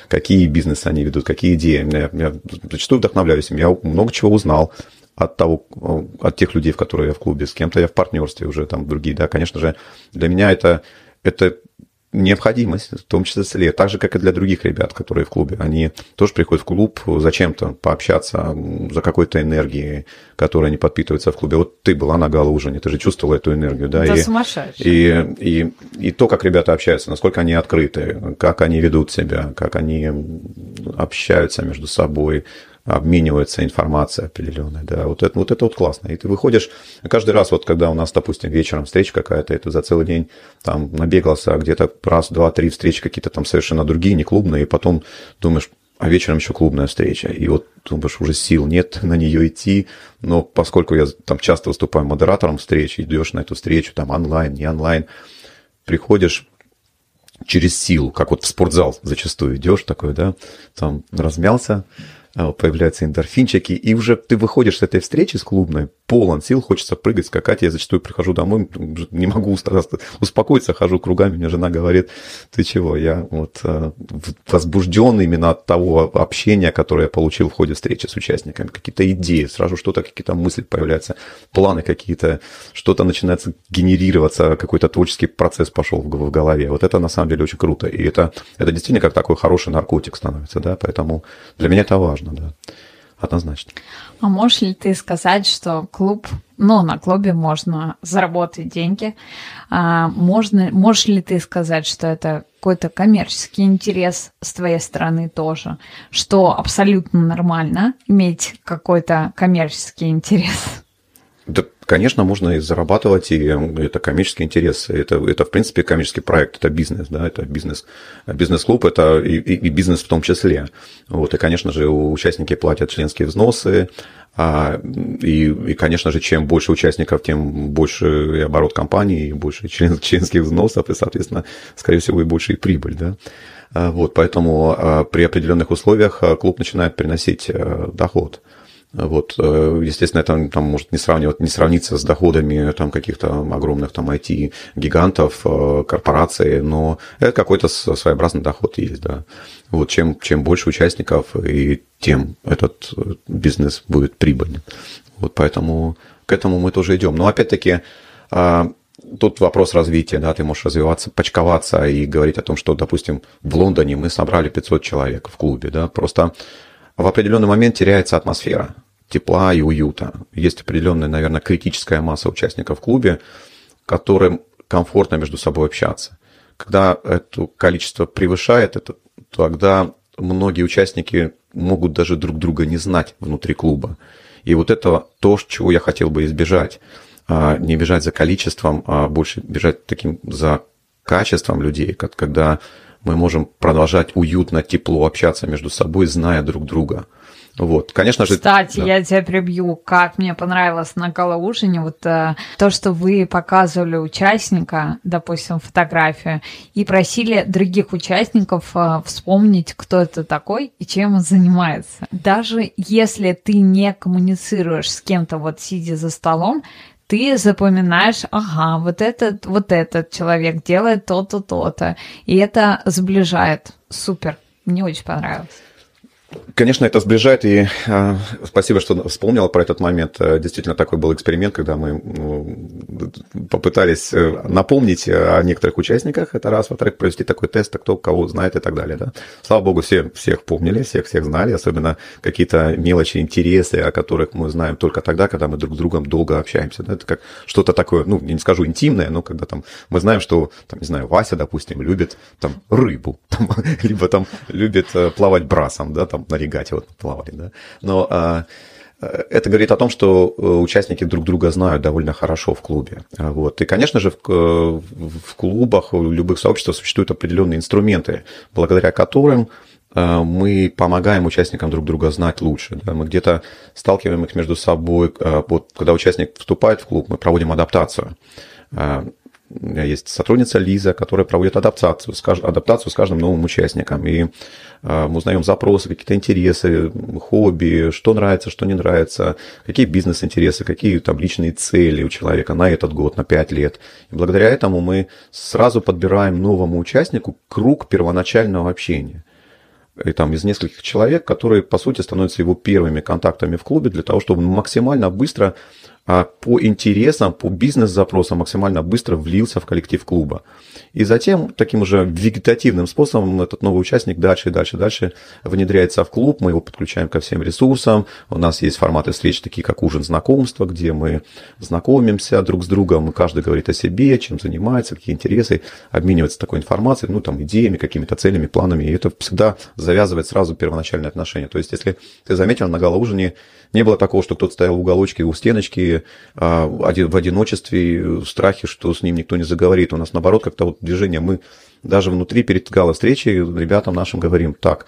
какие бизнесы они ведут, какие идеи. Я, я зачастую вдохновляюсь им, я много чего узнал от того, от тех людей, в которые я в клубе, с кем-то я в партнерстве уже, там, другие, да, конечно же, для меня это, это необходимость, в том числе, так же, как и для других ребят, которые в клубе. Они тоже приходят в клуб зачем-то пообщаться за какой-то энергией, которая не подпитывается в клубе. Вот ты была на гала-ужине, ты же чувствовала эту энергию, да? Да, и, сумасшедший. И, и, и то, как ребята общаются, насколько они открыты, как они ведут себя, как они общаются между собой, обменивается информацией определенной, да, вот это, вот это вот классно. И ты выходишь, каждый раз, вот когда у нас, допустим, вечером встреча какая-то, это за целый день там набегался где-то раз, два, три встречи какие-то там совершенно другие, не клубные, и потом думаешь, а вечером еще клубная встреча. И вот думаешь, уже сил нет на нее идти. Но поскольку я там часто выступаю модератором встреч, идешь на эту встречу, там онлайн, не онлайн, приходишь через силу, как вот в спортзал зачастую идешь такой, да, там размялся, а, появляются эндорфинчики, и уже ты выходишь с этой встречи с клубной, полон сил, хочется прыгать, скакать. Я зачастую прихожу домой, не могу успокоиться, хожу кругами, мне жена говорит, ты чего, я вот а, возбужден именно от того общения, которое я получил в ходе встречи с участниками, какие-то идеи, сразу что-то, какие-то мысли появляются, планы какие-то, что-то начинается генерироваться, какой-то творческий процесс пошел в голове. Вот это на самом деле очень круто, и это, это действительно как такой хороший наркотик становится, да, поэтому для меня это важно да. Однозначно. А можешь ли ты сказать, что клуб, ну, на клубе можно заработать деньги, а можно, можешь ли ты сказать, что это какой-то коммерческий интерес с твоей стороны тоже, что абсолютно нормально иметь какой-то коммерческий интерес? Конечно, можно и зарабатывать, и это коммерческий интерес. Это, это в принципе, коммерческий проект, это бизнес, да, это бизнес. Бизнес-клуб – это и, и бизнес в том числе. Вот, и, конечно же, участники платят членские взносы, а, и, и, конечно же, чем больше участников, тем больше и оборот компании, и больше член, членских взносов, и, соответственно, скорее всего, и больше и прибыль, да. А, вот, поэтому а, при определенных условиях клуб начинает приносить доход. Вот, э, естественно, это там может не, сравнивать, не сравниться с доходами там, каких-то огромных там IT-гигантов, э, корпораций, но это какой-то своеобразный доход есть, да. Вот, чем, чем больше участников, и тем этот э, бизнес будет прибыльным. Вот поэтому к этому мы тоже идем. Но опять-таки, а, тут вопрос развития, да, ты можешь развиваться, почковаться и говорить о том, что, допустим, в Лондоне мы собрали 500 человек в клубе, да, просто в определенный момент теряется атмосфера тепла и уюта. Есть определенная, наверное, критическая масса участников в клубе, которым комфортно между собой общаться. Когда это количество превышает это, тогда многие участники могут даже друг друга не знать внутри клуба. И вот это то, чего я хотел бы избежать. а, не бежать за количеством, а больше бежать таким за качеством людей, когда мы можем продолжать уютно, тепло общаться между собой, зная друг друга. Вот, конечно же. Кстати, да. я тебя прибью, как мне понравилось на галаужине, вот э, то, что вы показывали участника, допустим, фотографию, и просили других участников э, вспомнить, кто это такой и чем он занимается. Даже если ты не коммуницируешь с кем-то, вот сидя за столом, ты запоминаешь, ага, вот этот, вот этот человек делает то-то, то-то. И это сближает. Супер. Мне очень понравилось. Конечно, это сближает, и э, спасибо, что вспомнила про этот момент. Э, действительно, такой был эксперимент, когда мы ну, попытались э, напомнить о некоторых участниках, это раз, во-вторых, провести такой тест, кто кого знает и так далее. Да? Слава богу, все всех помнили, всех всех знали, особенно какие-то мелочи, интересы, о которых мы знаем только тогда, когда мы друг с другом долго общаемся. Да? Это как что-то такое, ну, не скажу интимное, но когда там мы знаем, что, там, не знаю, Вася, допустим, любит там рыбу, там, либо там любит плавать брасом, да, там, на регате вот плавали, да. Но а, это говорит о том, что э, участники друг друга знают довольно хорошо в клубе. Вот. И, конечно же, в, в клубах, в любых сообществах существуют определенные инструменты, благодаря которым э, мы помогаем участникам друг друга знать лучше. Да? Мы где-то сталкиваем их между собой. Э, вот, когда участник вступает в клуб, мы проводим адаптацию. Есть сотрудница Лиза, которая проводит адаптацию, адаптацию с каждым новым участником. И а, мы узнаем запросы, какие-то интересы, хобби, что нравится, что не нравится, какие бизнес-интересы, какие там личные цели у человека на этот год, на 5 лет. И благодаря этому мы сразу подбираем новому участнику круг первоначального общения и там из нескольких человек, которые, по сути, становятся его первыми контактами в клубе для того, чтобы максимально быстро а по интересам, по бизнес-запросам максимально быстро влился в коллектив клуба. И затем таким уже вегетативным способом этот новый участник дальше и дальше, дальше внедряется в клуб, мы его подключаем ко всем ресурсам. У нас есть форматы встреч, такие как ужин знакомства, где мы знакомимся друг с другом, каждый говорит о себе, чем занимается, какие интересы, обменивается такой информацией, ну там идеями, какими-то целями, планами. И это всегда завязывает сразу первоначальные отношения. То есть, если ты заметил, на ужине не было такого, что кто-то стоял в уголочке у стеночки а, в одиночестве, в страхе, что с ним никто не заговорит. У нас, наоборот, как-то вот движение. Мы даже внутри перед гала-встречей ребятам нашим говорим, так,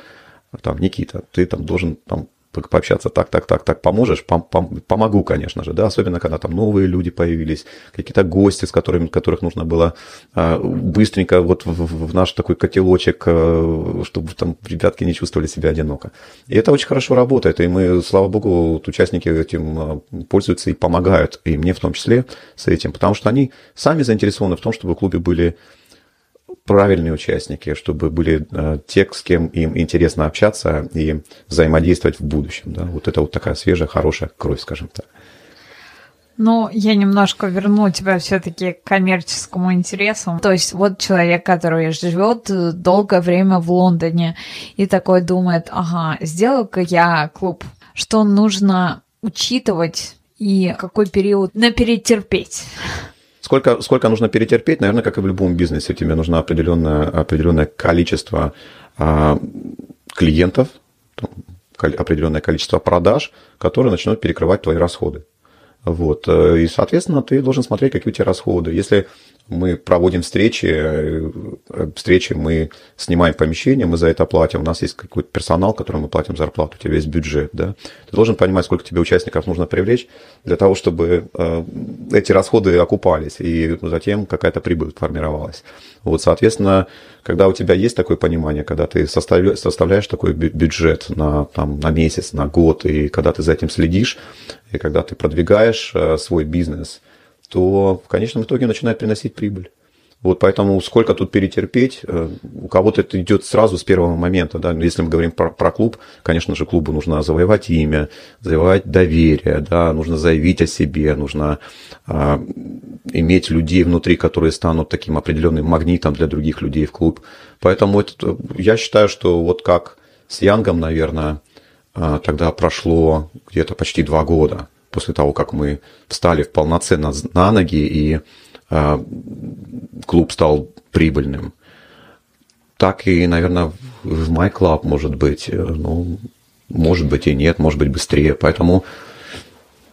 там, Никита, ты там должен там, пообщаться так, так, так, так, поможешь? Пом пом помогу, конечно же, да, особенно когда там новые люди появились, какие-то гости, с которыми, которых нужно было а, быстренько вот в, в наш такой котелочек, а, чтобы там ребятки не чувствовали себя одиноко. И это очень хорошо работает, и мы, слава богу, вот участники этим а, пользуются и помогают, и мне в том числе с этим, потому что они сами заинтересованы в том, чтобы в клубе были правильные участники, чтобы были э, те, с кем им интересно общаться и взаимодействовать в будущем. Да? Вот это вот такая свежая, хорошая кровь, скажем так. Ну, я немножко верну тебя все-таки к коммерческому интересу. То есть вот человек, который живет э, долгое время в Лондоне и такой думает, ага, сделаю-ка я клуб. Что нужно учитывать и какой период на перетерпеть? Сколько, сколько нужно перетерпеть? Наверное, как и в любом бизнесе, тебе нужно определенное, определенное количество а, клиентов, там, определенное количество продаж, которые начнут перекрывать твои расходы. Вот. Э, и, соответственно, ты должен смотреть, какие у тебя расходы. Если мы проводим встречи, э, встречи мы снимаем помещение, мы за это платим, у нас есть какой-то персонал, которому мы платим зарплату, у тебя есть бюджет, да. Ты должен понимать, сколько тебе участников нужно привлечь для того, чтобы э, эти расходы окупались, и затем какая-то прибыль формировалась. Вот, соответственно, когда у тебя есть такое понимание, когда ты составляешь такой бюджет на, там, на месяц, на год, и когда ты за этим следишь, и когда ты продвигаешь э, свой бизнес – то в конечном итоге начинает приносить прибыль. Вот поэтому сколько тут перетерпеть, э, у кого-то это идет сразу с первого момента. Да? Если мы говорим про, про клуб, конечно же, клубу нужно завоевать имя, завоевать доверие, да? нужно заявить о себе, нужно а, иметь людей внутри, которые станут таким определенным магнитом для других людей в клуб. Поэтому это, я считаю, что вот как с Янгом, наверное, а, тогда прошло где-то почти два года после того, как мы встали полноценно на ноги и э, клуб стал прибыльным. Так и, наверное, в My Club может быть, э, ну, может быть и нет, может быть быстрее. Поэтому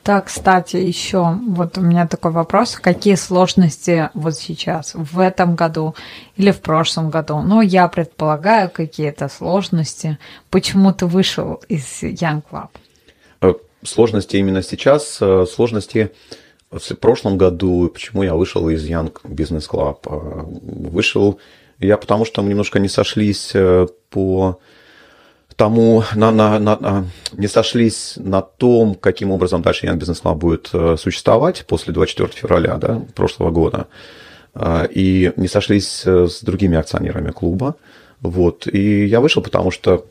Так, кстати, еще вот у меня такой вопрос. Какие сложности вот сейчас, в этом году или в прошлом году? Ну, я предполагаю, какие-то сложности. Почему ты вышел из Young Club? Э, сложности именно сейчас, э, сложности в прошлом году, почему я вышел из Young Business Club. Э, вышел я потому, что мы немножко не сошлись по тому на, на, на, не сошлись на том, каким образом дальше Young Business Lab будет э, существовать после 24 февраля да, прошлого года. Э, и не сошлись э, с другими акционерами клуба. Вот. И я вышел, потому что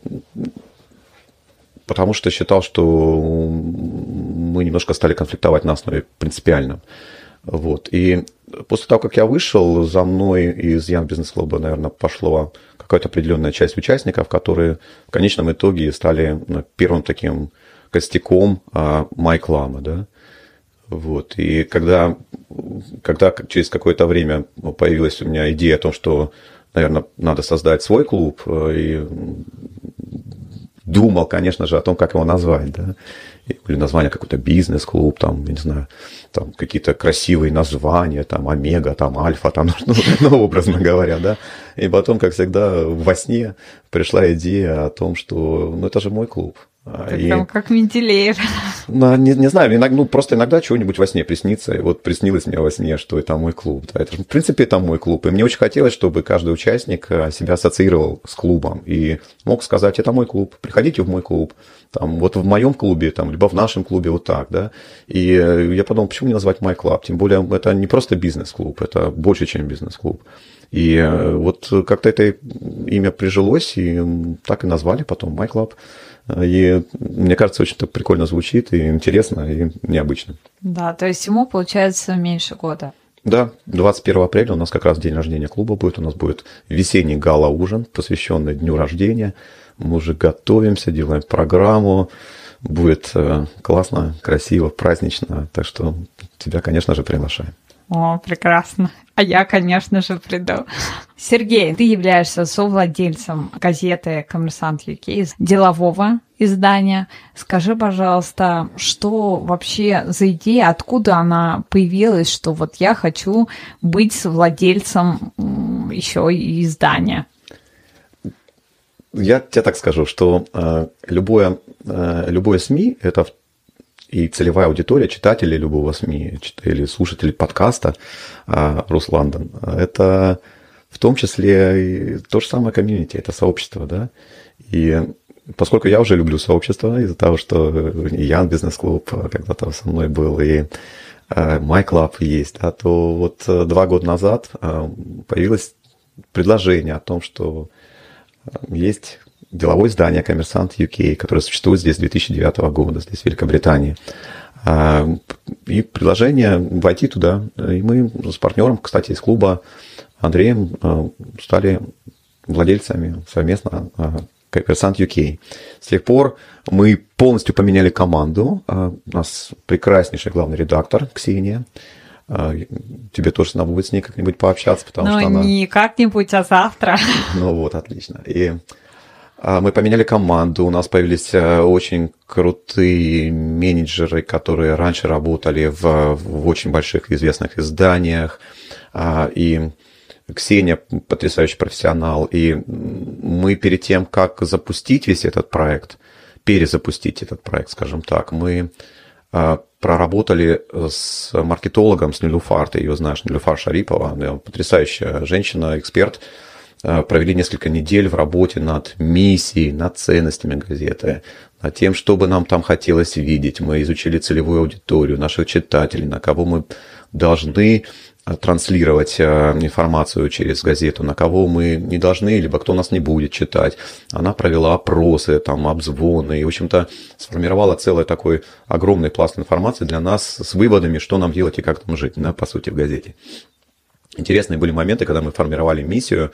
потому что считал, что мы немножко стали конфликтовать на основе принципиальном. Вот. И после того, как я вышел, за мной из Young Business Club, наверное, пошло какая-то определенная часть участников, которые в конечном итоге стали ну, первым таким костяком а, Майклама, да. Вот. И когда, когда через какое-то время появилась у меня идея о том, что, наверное, надо создать свой клуб, э, и думал, конечно же, о том, как его назвать, да, или название какой-то бизнес-клуб, там, я не знаю, там какие-то красивые названия, там, омега, там, альфа, там, ну, ну, образно говоря, да. И потом, как всегда, во сне пришла идея о том, что, ну, это же мой клуб, ты и... Прям как Менделеев. Ну, не, не знаю, иногда, ну, просто иногда чего-нибудь во сне приснится. И вот приснилось мне во сне, что это мой клуб. Да, это, в принципе, это мой клуб. И мне очень хотелось, чтобы каждый участник э, себя ассоциировал с клубом. И мог сказать, это мой клуб, приходите в мой клуб. Там, вот в моем клубе, там, либо в нашем клубе, вот так, да. И э, я подумал, почему не назвать мой клуб? Тем более, это не просто бизнес-клуб, это больше, чем бизнес-клуб. И э, вот как-то это имя прижилось, и так и назвали потом My Club. И мне кажется, очень так прикольно звучит, и интересно, и необычно. Да, то есть ему получается меньше года. Да, 21 апреля у нас как раз день рождения клуба будет. У нас будет весенний гала-ужин, посвященный дню рождения. Мы уже готовимся, делаем программу. Будет э, классно, красиво, празднично. Так что тебя, конечно же, приглашаем. О, прекрасно. А я, конечно же, приду. Сергей, ты являешься совладельцем газеты «Коммерсант UK», делового издания. Скажи, пожалуйста, что вообще за идея, откуда она появилась, что вот я хочу быть совладельцем еще и издания? Я тебе так скажу, что э, любое, э, любое СМИ – это и целевая аудитория читателей любого СМИ или слушателей подкаста а, Русландон, это в том числе и то же самое комьюнити, это сообщество, да. И поскольку я уже люблю сообщество из-за того, что Ян Бизнес-клуб когда-то со мной был, и My Club есть, да, то вот э, два года назад э, появилось предложение о том, что есть деловое издание «Коммерсант UK», которое существует здесь с 2009 года, здесь в Великобритании. А, и предложение войти туда. И мы с партнером, кстати, из клуба Андреем а, стали владельцами совместно а, Коммерсант UK. С тех пор мы полностью поменяли команду. У нас прекраснейший главный редактор Ксения. Тебе тоже надо будет с ней как-нибудь пообщаться, потому ну, что она... не как-нибудь, а завтра. Ну вот, отлично. И мы поменяли команду, у нас появились э, очень крутые менеджеры, которые раньше работали в, в очень больших известных изданиях. А, и Ксения потрясающий профессионал. И мы перед тем, как запустить весь этот проект, перезапустить этот проект, скажем так, мы а, проработали с маркетологом, с Нилюфар, ты ее знаешь, Нилюфар Шарипова, потрясающая женщина, эксперт, провели несколько недель в работе над миссией, над ценностями газеты, над тем, что бы нам там хотелось видеть. Мы изучили целевую аудиторию, наших читателей, на кого мы должны э, транслировать э, информацию через газету, на кого мы не должны, либо кто нас не будет читать. Она провела опросы, там, обзвоны, и, в общем-то, сформировала целый такой огромный пласт информации для нас с выводами, что нам делать и как нам жить, да, по сути, в газете. Интересные были моменты, когда мы формировали миссию,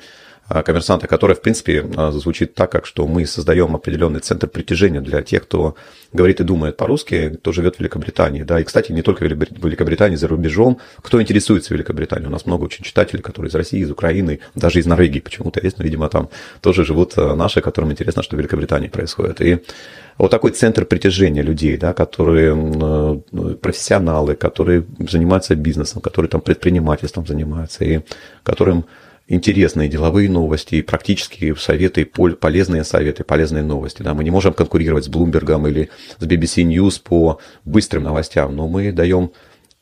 коммерсанта, которая, в принципе, звучит так, как что мы создаем определенный центр притяжения для тех, кто говорит и думает по-русски, кто живет в Великобритании. Да, и, кстати, не только в Великобритании, за рубежом, кто интересуется Великобританией. У нас много очень читателей, которые из России, из Украины, даже из Норвегии почему-то есть, но, видимо, там тоже живут наши, которым интересно, что в Великобритании происходит. И вот такой центр притяжения людей, да, которые э, профессионалы, которые занимаются бизнесом, которые там предпринимательством занимаются, и которым интересные деловые новости, практические советы, полезные советы, полезные новости. Да. Мы не можем конкурировать с Bloomberg или с BBC News по быстрым новостям, но мы даем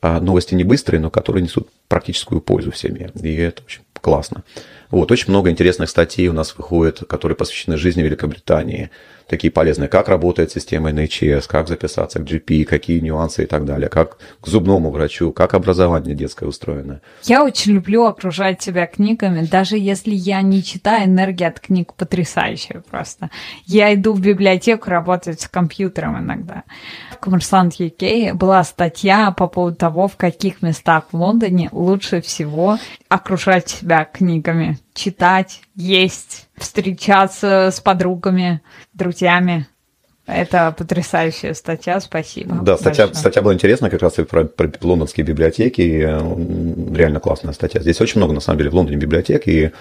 а, новости не быстрые, но которые несут практическую пользу в семье. И это очень классно. Вот, очень много интересных статей у нас выходит, которые посвящены жизни Великобритании такие полезные, как работает система NHS, как записаться к GP, какие нюансы и так далее, как к зубному врачу, как образование детское устроено. Я очень люблю окружать себя книгами, даже если я не читаю, энергия от книг потрясающая просто. Я иду в библиотеку работать с компьютером иногда. В Коммерсант UK была статья по поводу того, в каких местах в Лондоне лучше всего окружать себя книгами, читать, есть, встречаться с подругами, друзьями. Это потрясающая статья, спасибо. Да, статья, статья была интересная как раз и про, про лондонские библиотеки. Реально классная статья. Здесь очень много, на самом деле, в Лондоне библиотек и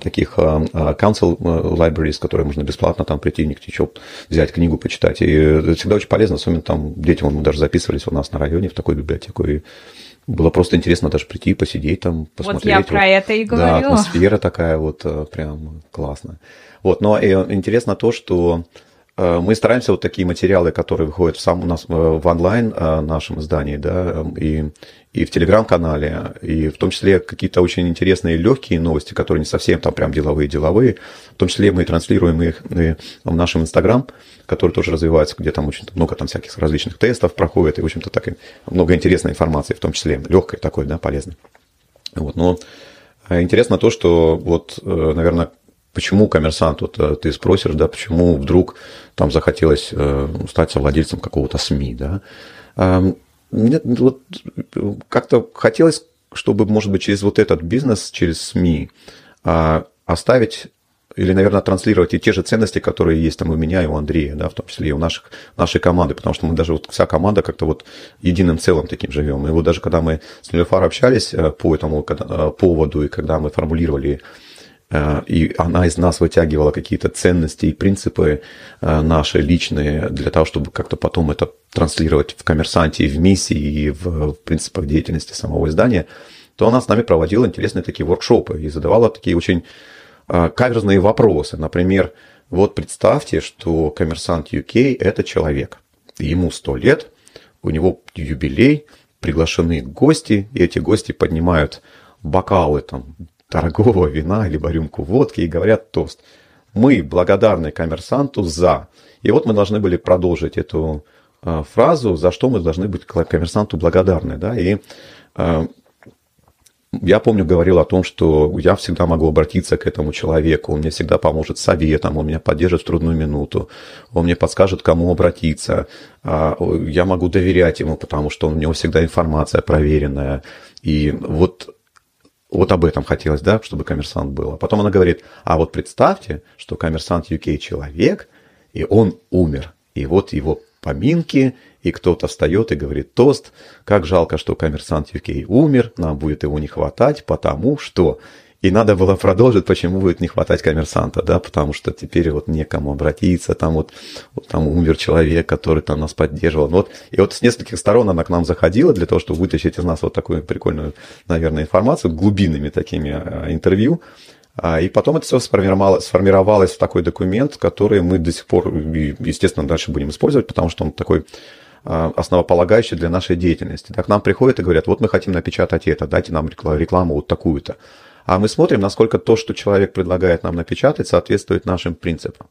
таких uh, council libraries, которые можно бесплатно там прийти, не течет, взять книгу, почитать. И это всегда очень полезно, особенно там детям, мы даже записывались у нас на районе в такую библиотеку. И было просто интересно даже прийти, посидеть там, посмотреть. Вот я про это и говорю. Да, атмосфера такая вот прям классная. Вот, но интересно то, что Э, мы стараемся вот такие материалы, которые выходят в сам у нас э, в онлайн э, нашем издании, да, и, и в телеграм-канале, и в том числе какие-то очень интересные легкие новости, которые не совсем там прям деловые-деловые, в том числе мы транслируем их в нашем инстаграм, который тоже развивается, где там очень много там всяких различных тестов проходит, и, в общем-то, так и много интересной информации, в том числе легкой такой, да, полезной. Вот, но интересно то, что вот, наверное, Почему коммерсант, вот э, ты спросишь, да, почему вдруг там захотелось э, стать совладельцем какого-то СМИ, да? Нет, вот как-то хотелось, чтобы, может быть, через вот этот бизнес, через СМИ а, оставить или, наверное, транслировать и те же ценности, которые есть там у меня и у Андрея, да, в том числе и у наших, нашей команды, потому что мы даже вот вся команда как-то вот единым целым таким живем. И вот даже когда мы с Нелефар общались э, по этому поводу, и когда мы формулировали Э, и она из нас вытягивала какие-то ценности и принципы э, наши личные для того, чтобы как-то потом это транслировать в коммерсанте в миссии, и в, принципах деятельности самого издания, то она с нами проводила интересные такие воркшопы и задавала такие очень э, каверзные вопросы. Например, вот представьте, что коммерсант UK – это человек. Ему 100 лет, у него юбилей, приглашены гости, и эти гости поднимают бокалы там дорогого вина, либо рюмку водки и говорят тост. Мы благодарны коммерсанту за. И вот мы должны были продолжить эту э, фразу, за что мы должны быть коммерсанту благодарны. Да? И э, я помню, говорил о том, что я всегда могу обратиться к этому человеку, он мне всегда поможет советом, он меня поддержит в трудную минуту, он мне подскажет, кому обратиться, а, я могу доверять ему, потому что у него всегда информация проверенная. И вот вот об этом хотелось, да, чтобы коммерсант был. А потом она говорит, а вот представьте, что коммерсант UK человек, и он умер. И вот его поминки, и кто-то встает и говорит тост, как жалко, что коммерсант UK умер, нам будет его не хватать, потому что и надо было продолжить, почему будет не хватать коммерсанта, да, потому что теперь вот некому обратиться, там вот, вот там умер человек, который там нас поддерживал. Вот, и вот с нескольких сторон она к нам заходила для того, чтобы вытащить из нас вот такую прикольную, наверное, информацию, глубинными такими а, интервью. А, и потом это все сформировалось, сформировалось в такой документ, который мы до сих пор, естественно, дальше будем использовать, потому что он такой а, основополагающий для нашей деятельности. Так к нам приходят и говорят, вот мы хотим напечатать это, дайте нам рекламу вот такую-то. А мы смотрим, насколько то, что человек предлагает нам напечатать, соответствует нашим принципам.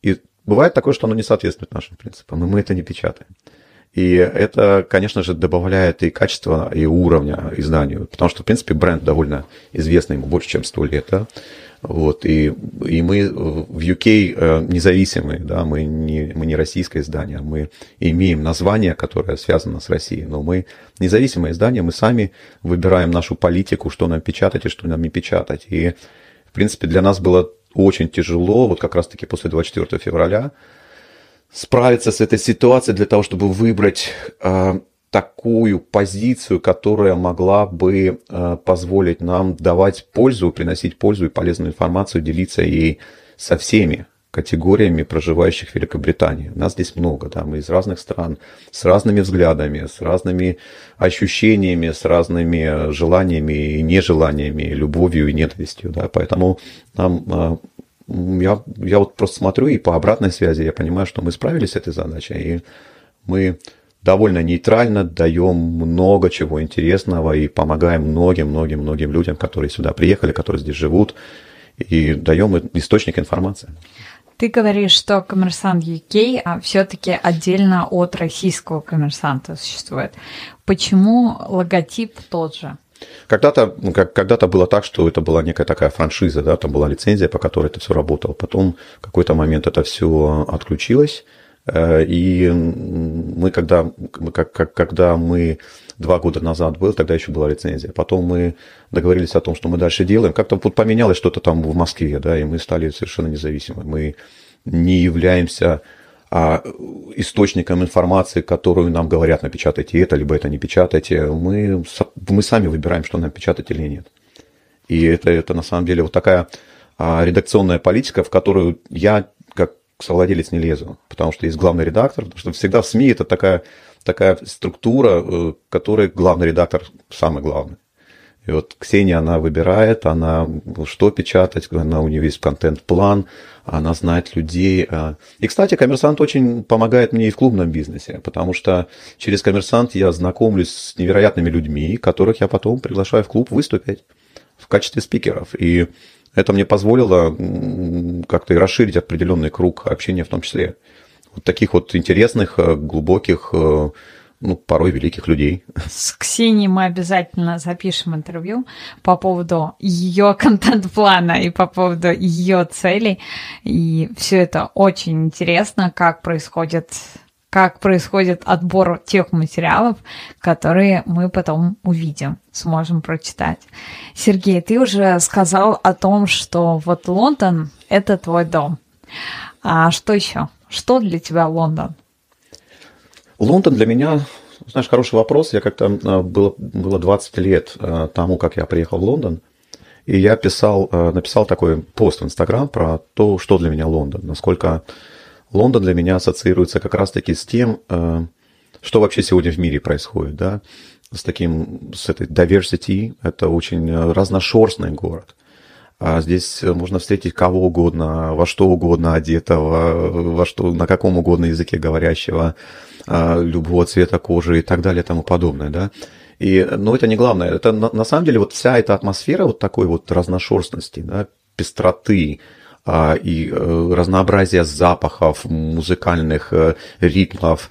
И бывает такое, что оно не соответствует нашим принципам, и мы это не печатаем. И это, конечно же, добавляет и качество, и уровня изданию, потому что, в принципе, бренд довольно известный, ему больше, чем сто лет. Да? Вот, и, и мы в UK э, независимые, да, мы не, мы не российское издание, мы имеем название, которое связано с Россией, но мы независимое издание, мы сами выбираем нашу политику, что нам печатать и что нам не печатать. И В принципе, для нас было очень тяжело, вот как раз-таки после 24 февраля, справиться с этой ситуацией для того, чтобы выбрать э, такую позицию, которая могла бы э, позволить нам давать пользу, приносить пользу и полезную информацию, делиться ей со всеми категориями проживающих в Великобритании. Нас здесь много, да, мы из разных стран, с разными взглядами, с разными ощущениями, с разными желаниями и нежеланиями, любовью и ненавистью, да, поэтому нам э, я, я вот просто смотрю и по обратной связи я понимаю, что мы справились с этой задачей, и мы довольно нейтрально даем много чего интересного и помогаем многим-многим-многим людям, которые сюда приехали, которые здесь живут, и даем источник информации. Ты говоришь, что коммерсант UK а все-таки отдельно от российского коммерсанта существует. Почему логотип тот же? Когда-то, ну, как, когда-то было так, что это была некая такая франшиза, да, там была лицензия, по которой это все работало. Потом в какой-то момент это все отключилось. Э, и мы, когда, как, как, когда мы два года назад был, тогда еще была лицензия. Потом мы договорились о том, что мы дальше делаем. Как-то вот поменялось что-то там в Москве, да, и мы стали совершенно независимы. Мы не являемся а, источником информации, которую нам говорят, напечатайте это, либо это не печатайте. Мы, мы сами выбираем, что нам печатать или нет. И это, это на самом деле вот такая а, редакционная политика, в которую я совладелец не лезу, потому что есть главный редактор, потому что всегда в СМИ это такая, такая структура, в э, которой главный редактор самый главный. И вот Ксения, она выбирает, она что печатать, она, у нее есть контент-план, она знает людей. А. И, кстати, коммерсант очень помогает мне и в клубном бизнесе, потому что через коммерсант я знакомлюсь с невероятными людьми, которых я потом приглашаю в клуб выступить в качестве спикеров. И это мне позволило как-то и расширить определенный круг общения в том числе. Вот таких вот интересных, э, глубоких, э, ну, порой великих людей. С Ксенией мы обязательно запишем интервью по поводу ее контент-плана и по поводу ее целей. И все это очень интересно, как происходит как происходит отбор тех материалов, которые мы потом увидим, сможем прочитать. Сергей, ты уже сказал о том, что вот Лондон – это твой дом. А что еще? Что для тебя Лондон? Лондон для меня, знаешь, хороший вопрос. Я как-то а, было, было 20 лет а, тому, как я приехал в Лондон, и я писал, а, написал такой пост в Инстаграм про то, что для меня Лондон, насколько Лондон для меня ассоциируется как раз-таки с тем, э, что вообще сегодня в мире происходит, да, с таким, с этой diversity, это очень разношерстный город. А здесь можно встретить кого угодно, во что угодно одетого, во что, на каком угодно языке говорящего, любого цвета кожи и так далее и тому подобное, да. И, но это не главное. Это на, на самом деле вот вся эта атмосфера вот такой вот разношерстности, да, пестроты, и э, разнообразие запахов, музыкальных э, ритмов,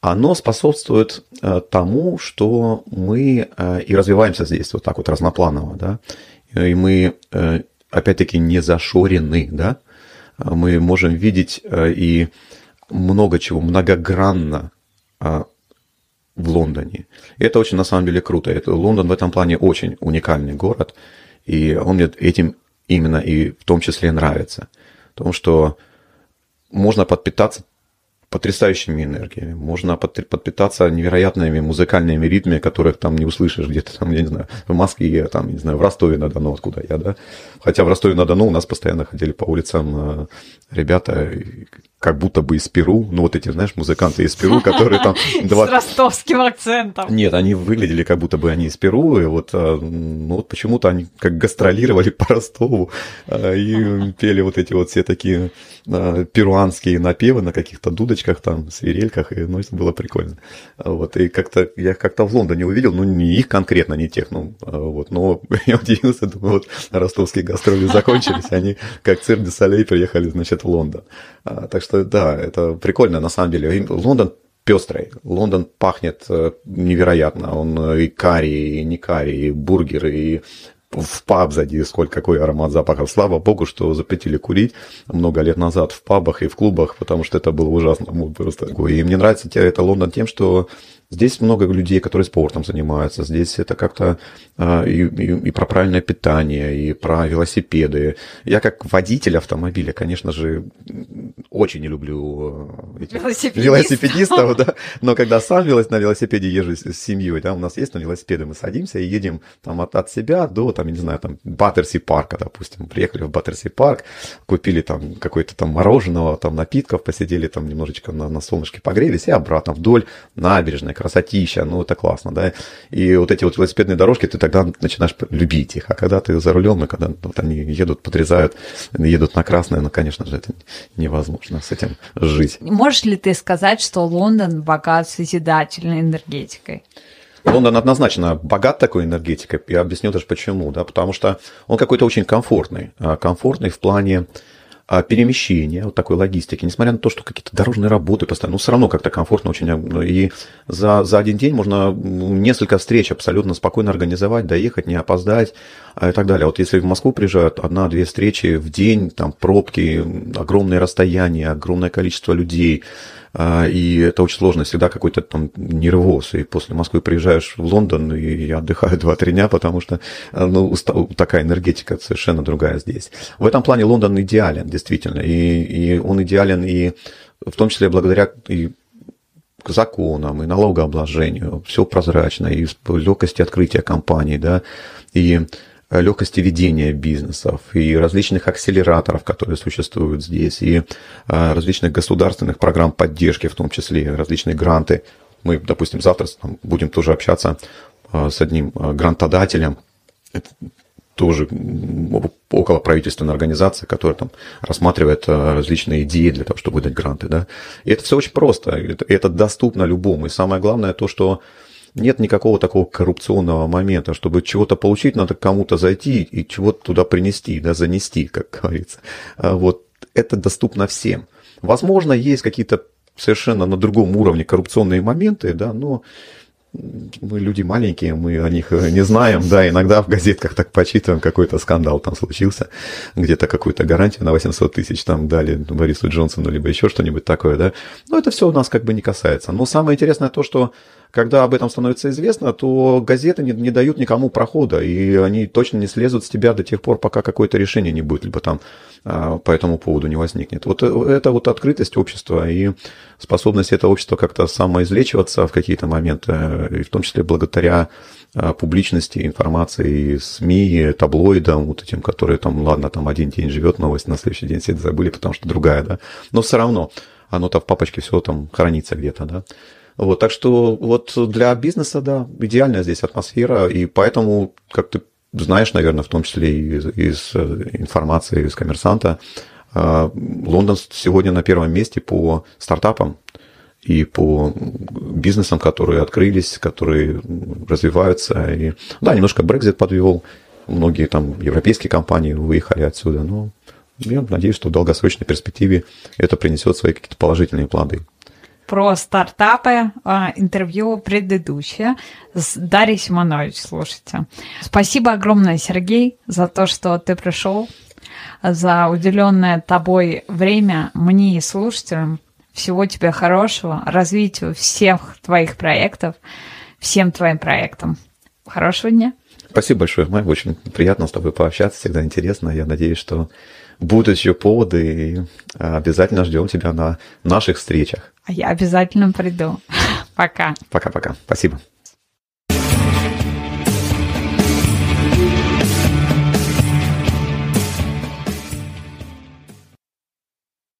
оно способствует э, тому, что мы и развиваемся здесь вот так вот разнопланово, да, и мы, опять-таки, не зашорены, да, мы можем видеть и много чего, многогранно в Лондоне. И это очень, на самом деле, круто. Это, Лондон в этом плане очень уникальный город, и он мне этим именно и в том числе нравится. Потому что можно подпитаться потрясающими энергиями. Можно подпитаться невероятными музыкальными ритмами, которых там не услышишь где-то там, я не знаю, в Москве, там, не знаю, в Ростове-на-Дону, откуда я, да. Хотя в Ростове-на-Дону у нас постоянно ходили по улицам э, ребята, как будто бы из Перу, ну вот эти, знаешь, музыканты из Перу, которые там... С ростовским акцентом. Нет, они выглядели, как будто бы они из Перу, и вот, э, ну вот почему-то они как гастролировали по Ростову э, и пели вот эти вот все такие перуанские напевы на каких-то дудочках там, свирельках, и ну это было прикольно. Вот, и как-то я как-то в Лондоне увидел, ну не их конкретно, не тех, ну вот, но я удивился, думаю, вот ростовские гастроли закончились, они как цирк де Солей приехали, значит, в Лондон. А, так что да, это прикольно на самом деле. Лондон пестрый. Лондон пахнет э, невероятно. Он э, и карри, и не карри, и бургеры, и в паб зайди, сколько, какой аромат запахов. Слава богу, что запретили курить много лет назад в пабах и в клубах, потому что это было ужасно. Просто. И мне нравится это Лондон тем, что Здесь много людей, которые спортом занимаются. Здесь это как-то а, и, и, и про правильное питание, и про велосипеды. Я как водитель автомобиля, конечно же, очень не люблю э, этих велосипедистов, велосипедистов да. но когда сам на велосипеде езжу с семьей, да, у нас есть на велосипеды, мы садимся и едем там от, от себя до, там, я не знаю, там, Баттерси парка, допустим. Приехали в Баттерси парк, купили там какое-то там мороженого, там напитков, посидели там немножечко на, на солнышке погрелись и обратно вдоль набережной красотища, ну это классно, да. И вот эти вот велосипедные дорожки, ты тогда начинаешь любить их. А когда ты за рулем, и когда вот они едут, подрезают, едут на красное, ну, конечно же, это невозможно с этим жить. Можешь ли ты сказать, что Лондон богат созидательной энергетикой? Лондон однозначно богат такой энергетикой. Я объясню даже почему. Да, потому что он какой-то очень комфортный. А, комфортный в плане перемещения, вот такой логистики, несмотря на то, что какие-то дорожные работы постоянно, ну, все равно как-то комфортно очень. Ну, и за, за один день можно несколько встреч абсолютно спокойно организовать, доехать, не опоздать а, и так далее. Вот если в Москву приезжают одна-две встречи в день, там пробки, огромные расстояния, огромное количество людей, а, и это очень сложно, всегда какой-то там нервоз, и после Москвы приезжаешь в Лондон, и я отдыхаю 2-3 дня, потому что ну, такая энергетика совершенно другая здесь. В этом плане Лондон идеален, действительно, и, и он идеален и в том числе благодаря и к законам, и налогообложению, все прозрачно, и легкости открытия компаний, да, и легкости ведения бизнесов и различных акселераторов, которые существуют здесь, и э, различных государственных программ поддержки, в том числе различные гранты. Мы, допустим, завтра будем тоже общаться э, с одним грантодателем, тоже около правительственной организации, которая там рассматривает различные идеи для того, чтобы выдать гранты. Да? И это все очень просто, это, это доступно любому. И самое главное то, что нет никакого такого коррупционного момента. Чтобы чего-то получить, надо кому-то зайти и чего-то туда принести, да, занести, как говорится. А вот это доступно всем. Возможно, есть какие-то совершенно на другом уровне коррупционные моменты, да, но мы люди маленькие, мы о них не знаем, да, иногда в газетках так почитываем, какой-то скандал там случился, где-то какую-то гарантию на 800 тысяч там дали Борису Джонсону, либо еще что-нибудь такое, да, но это все у нас как бы не касается. Но самое интересное то, что когда об этом становится известно, то газеты не, не дают никому прохода, и они точно не слезут с тебя до тех пор, пока какое-то решение не будет, либо там а, по этому поводу не возникнет. Вот э, это вот открытость общества и способность этого общества как-то самоизлечиваться в какие-то моменты, и в том числе благодаря а, публичности информации, СМИ, таблоидам, вот этим, которые там, ладно, там один день живет новость, на следующий день все это забыли, потому что другая, да. Но все равно оно-то в папочке все там хранится где-то, да. Вот, так что вот для бизнеса, да, идеальная здесь атмосфера, и поэтому, как ты знаешь, наверное, в том числе из, из э, информации из коммерсанта, э, Лондон сегодня на первом месте по стартапам и по бизнесам, которые открылись, которые развиваются. И, да, немножко Brexit подвел, многие там европейские компании выехали отсюда, но я надеюсь, что в долгосрочной перспективе это принесет свои какие-то положительные плоды про стартапы а, интервью предыдущее с Дарьей Симонович, слушайте. Спасибо огромное, Сергей, за то, что ты пришел, за уделенное тобой время мне и слушателям. Всего тебе хорошего, развитию всех твоих проектов, всем твоим проектам. Хорошего дня. Спасибо большое, Май. Очень приятно с тобой пообщаться, всегда интересно. Я надеюсь, что будут еще поводы, и обязательно ждем тебя на наших встречах. А я обязательно приду. Пока. Пока-пока. Спасибо.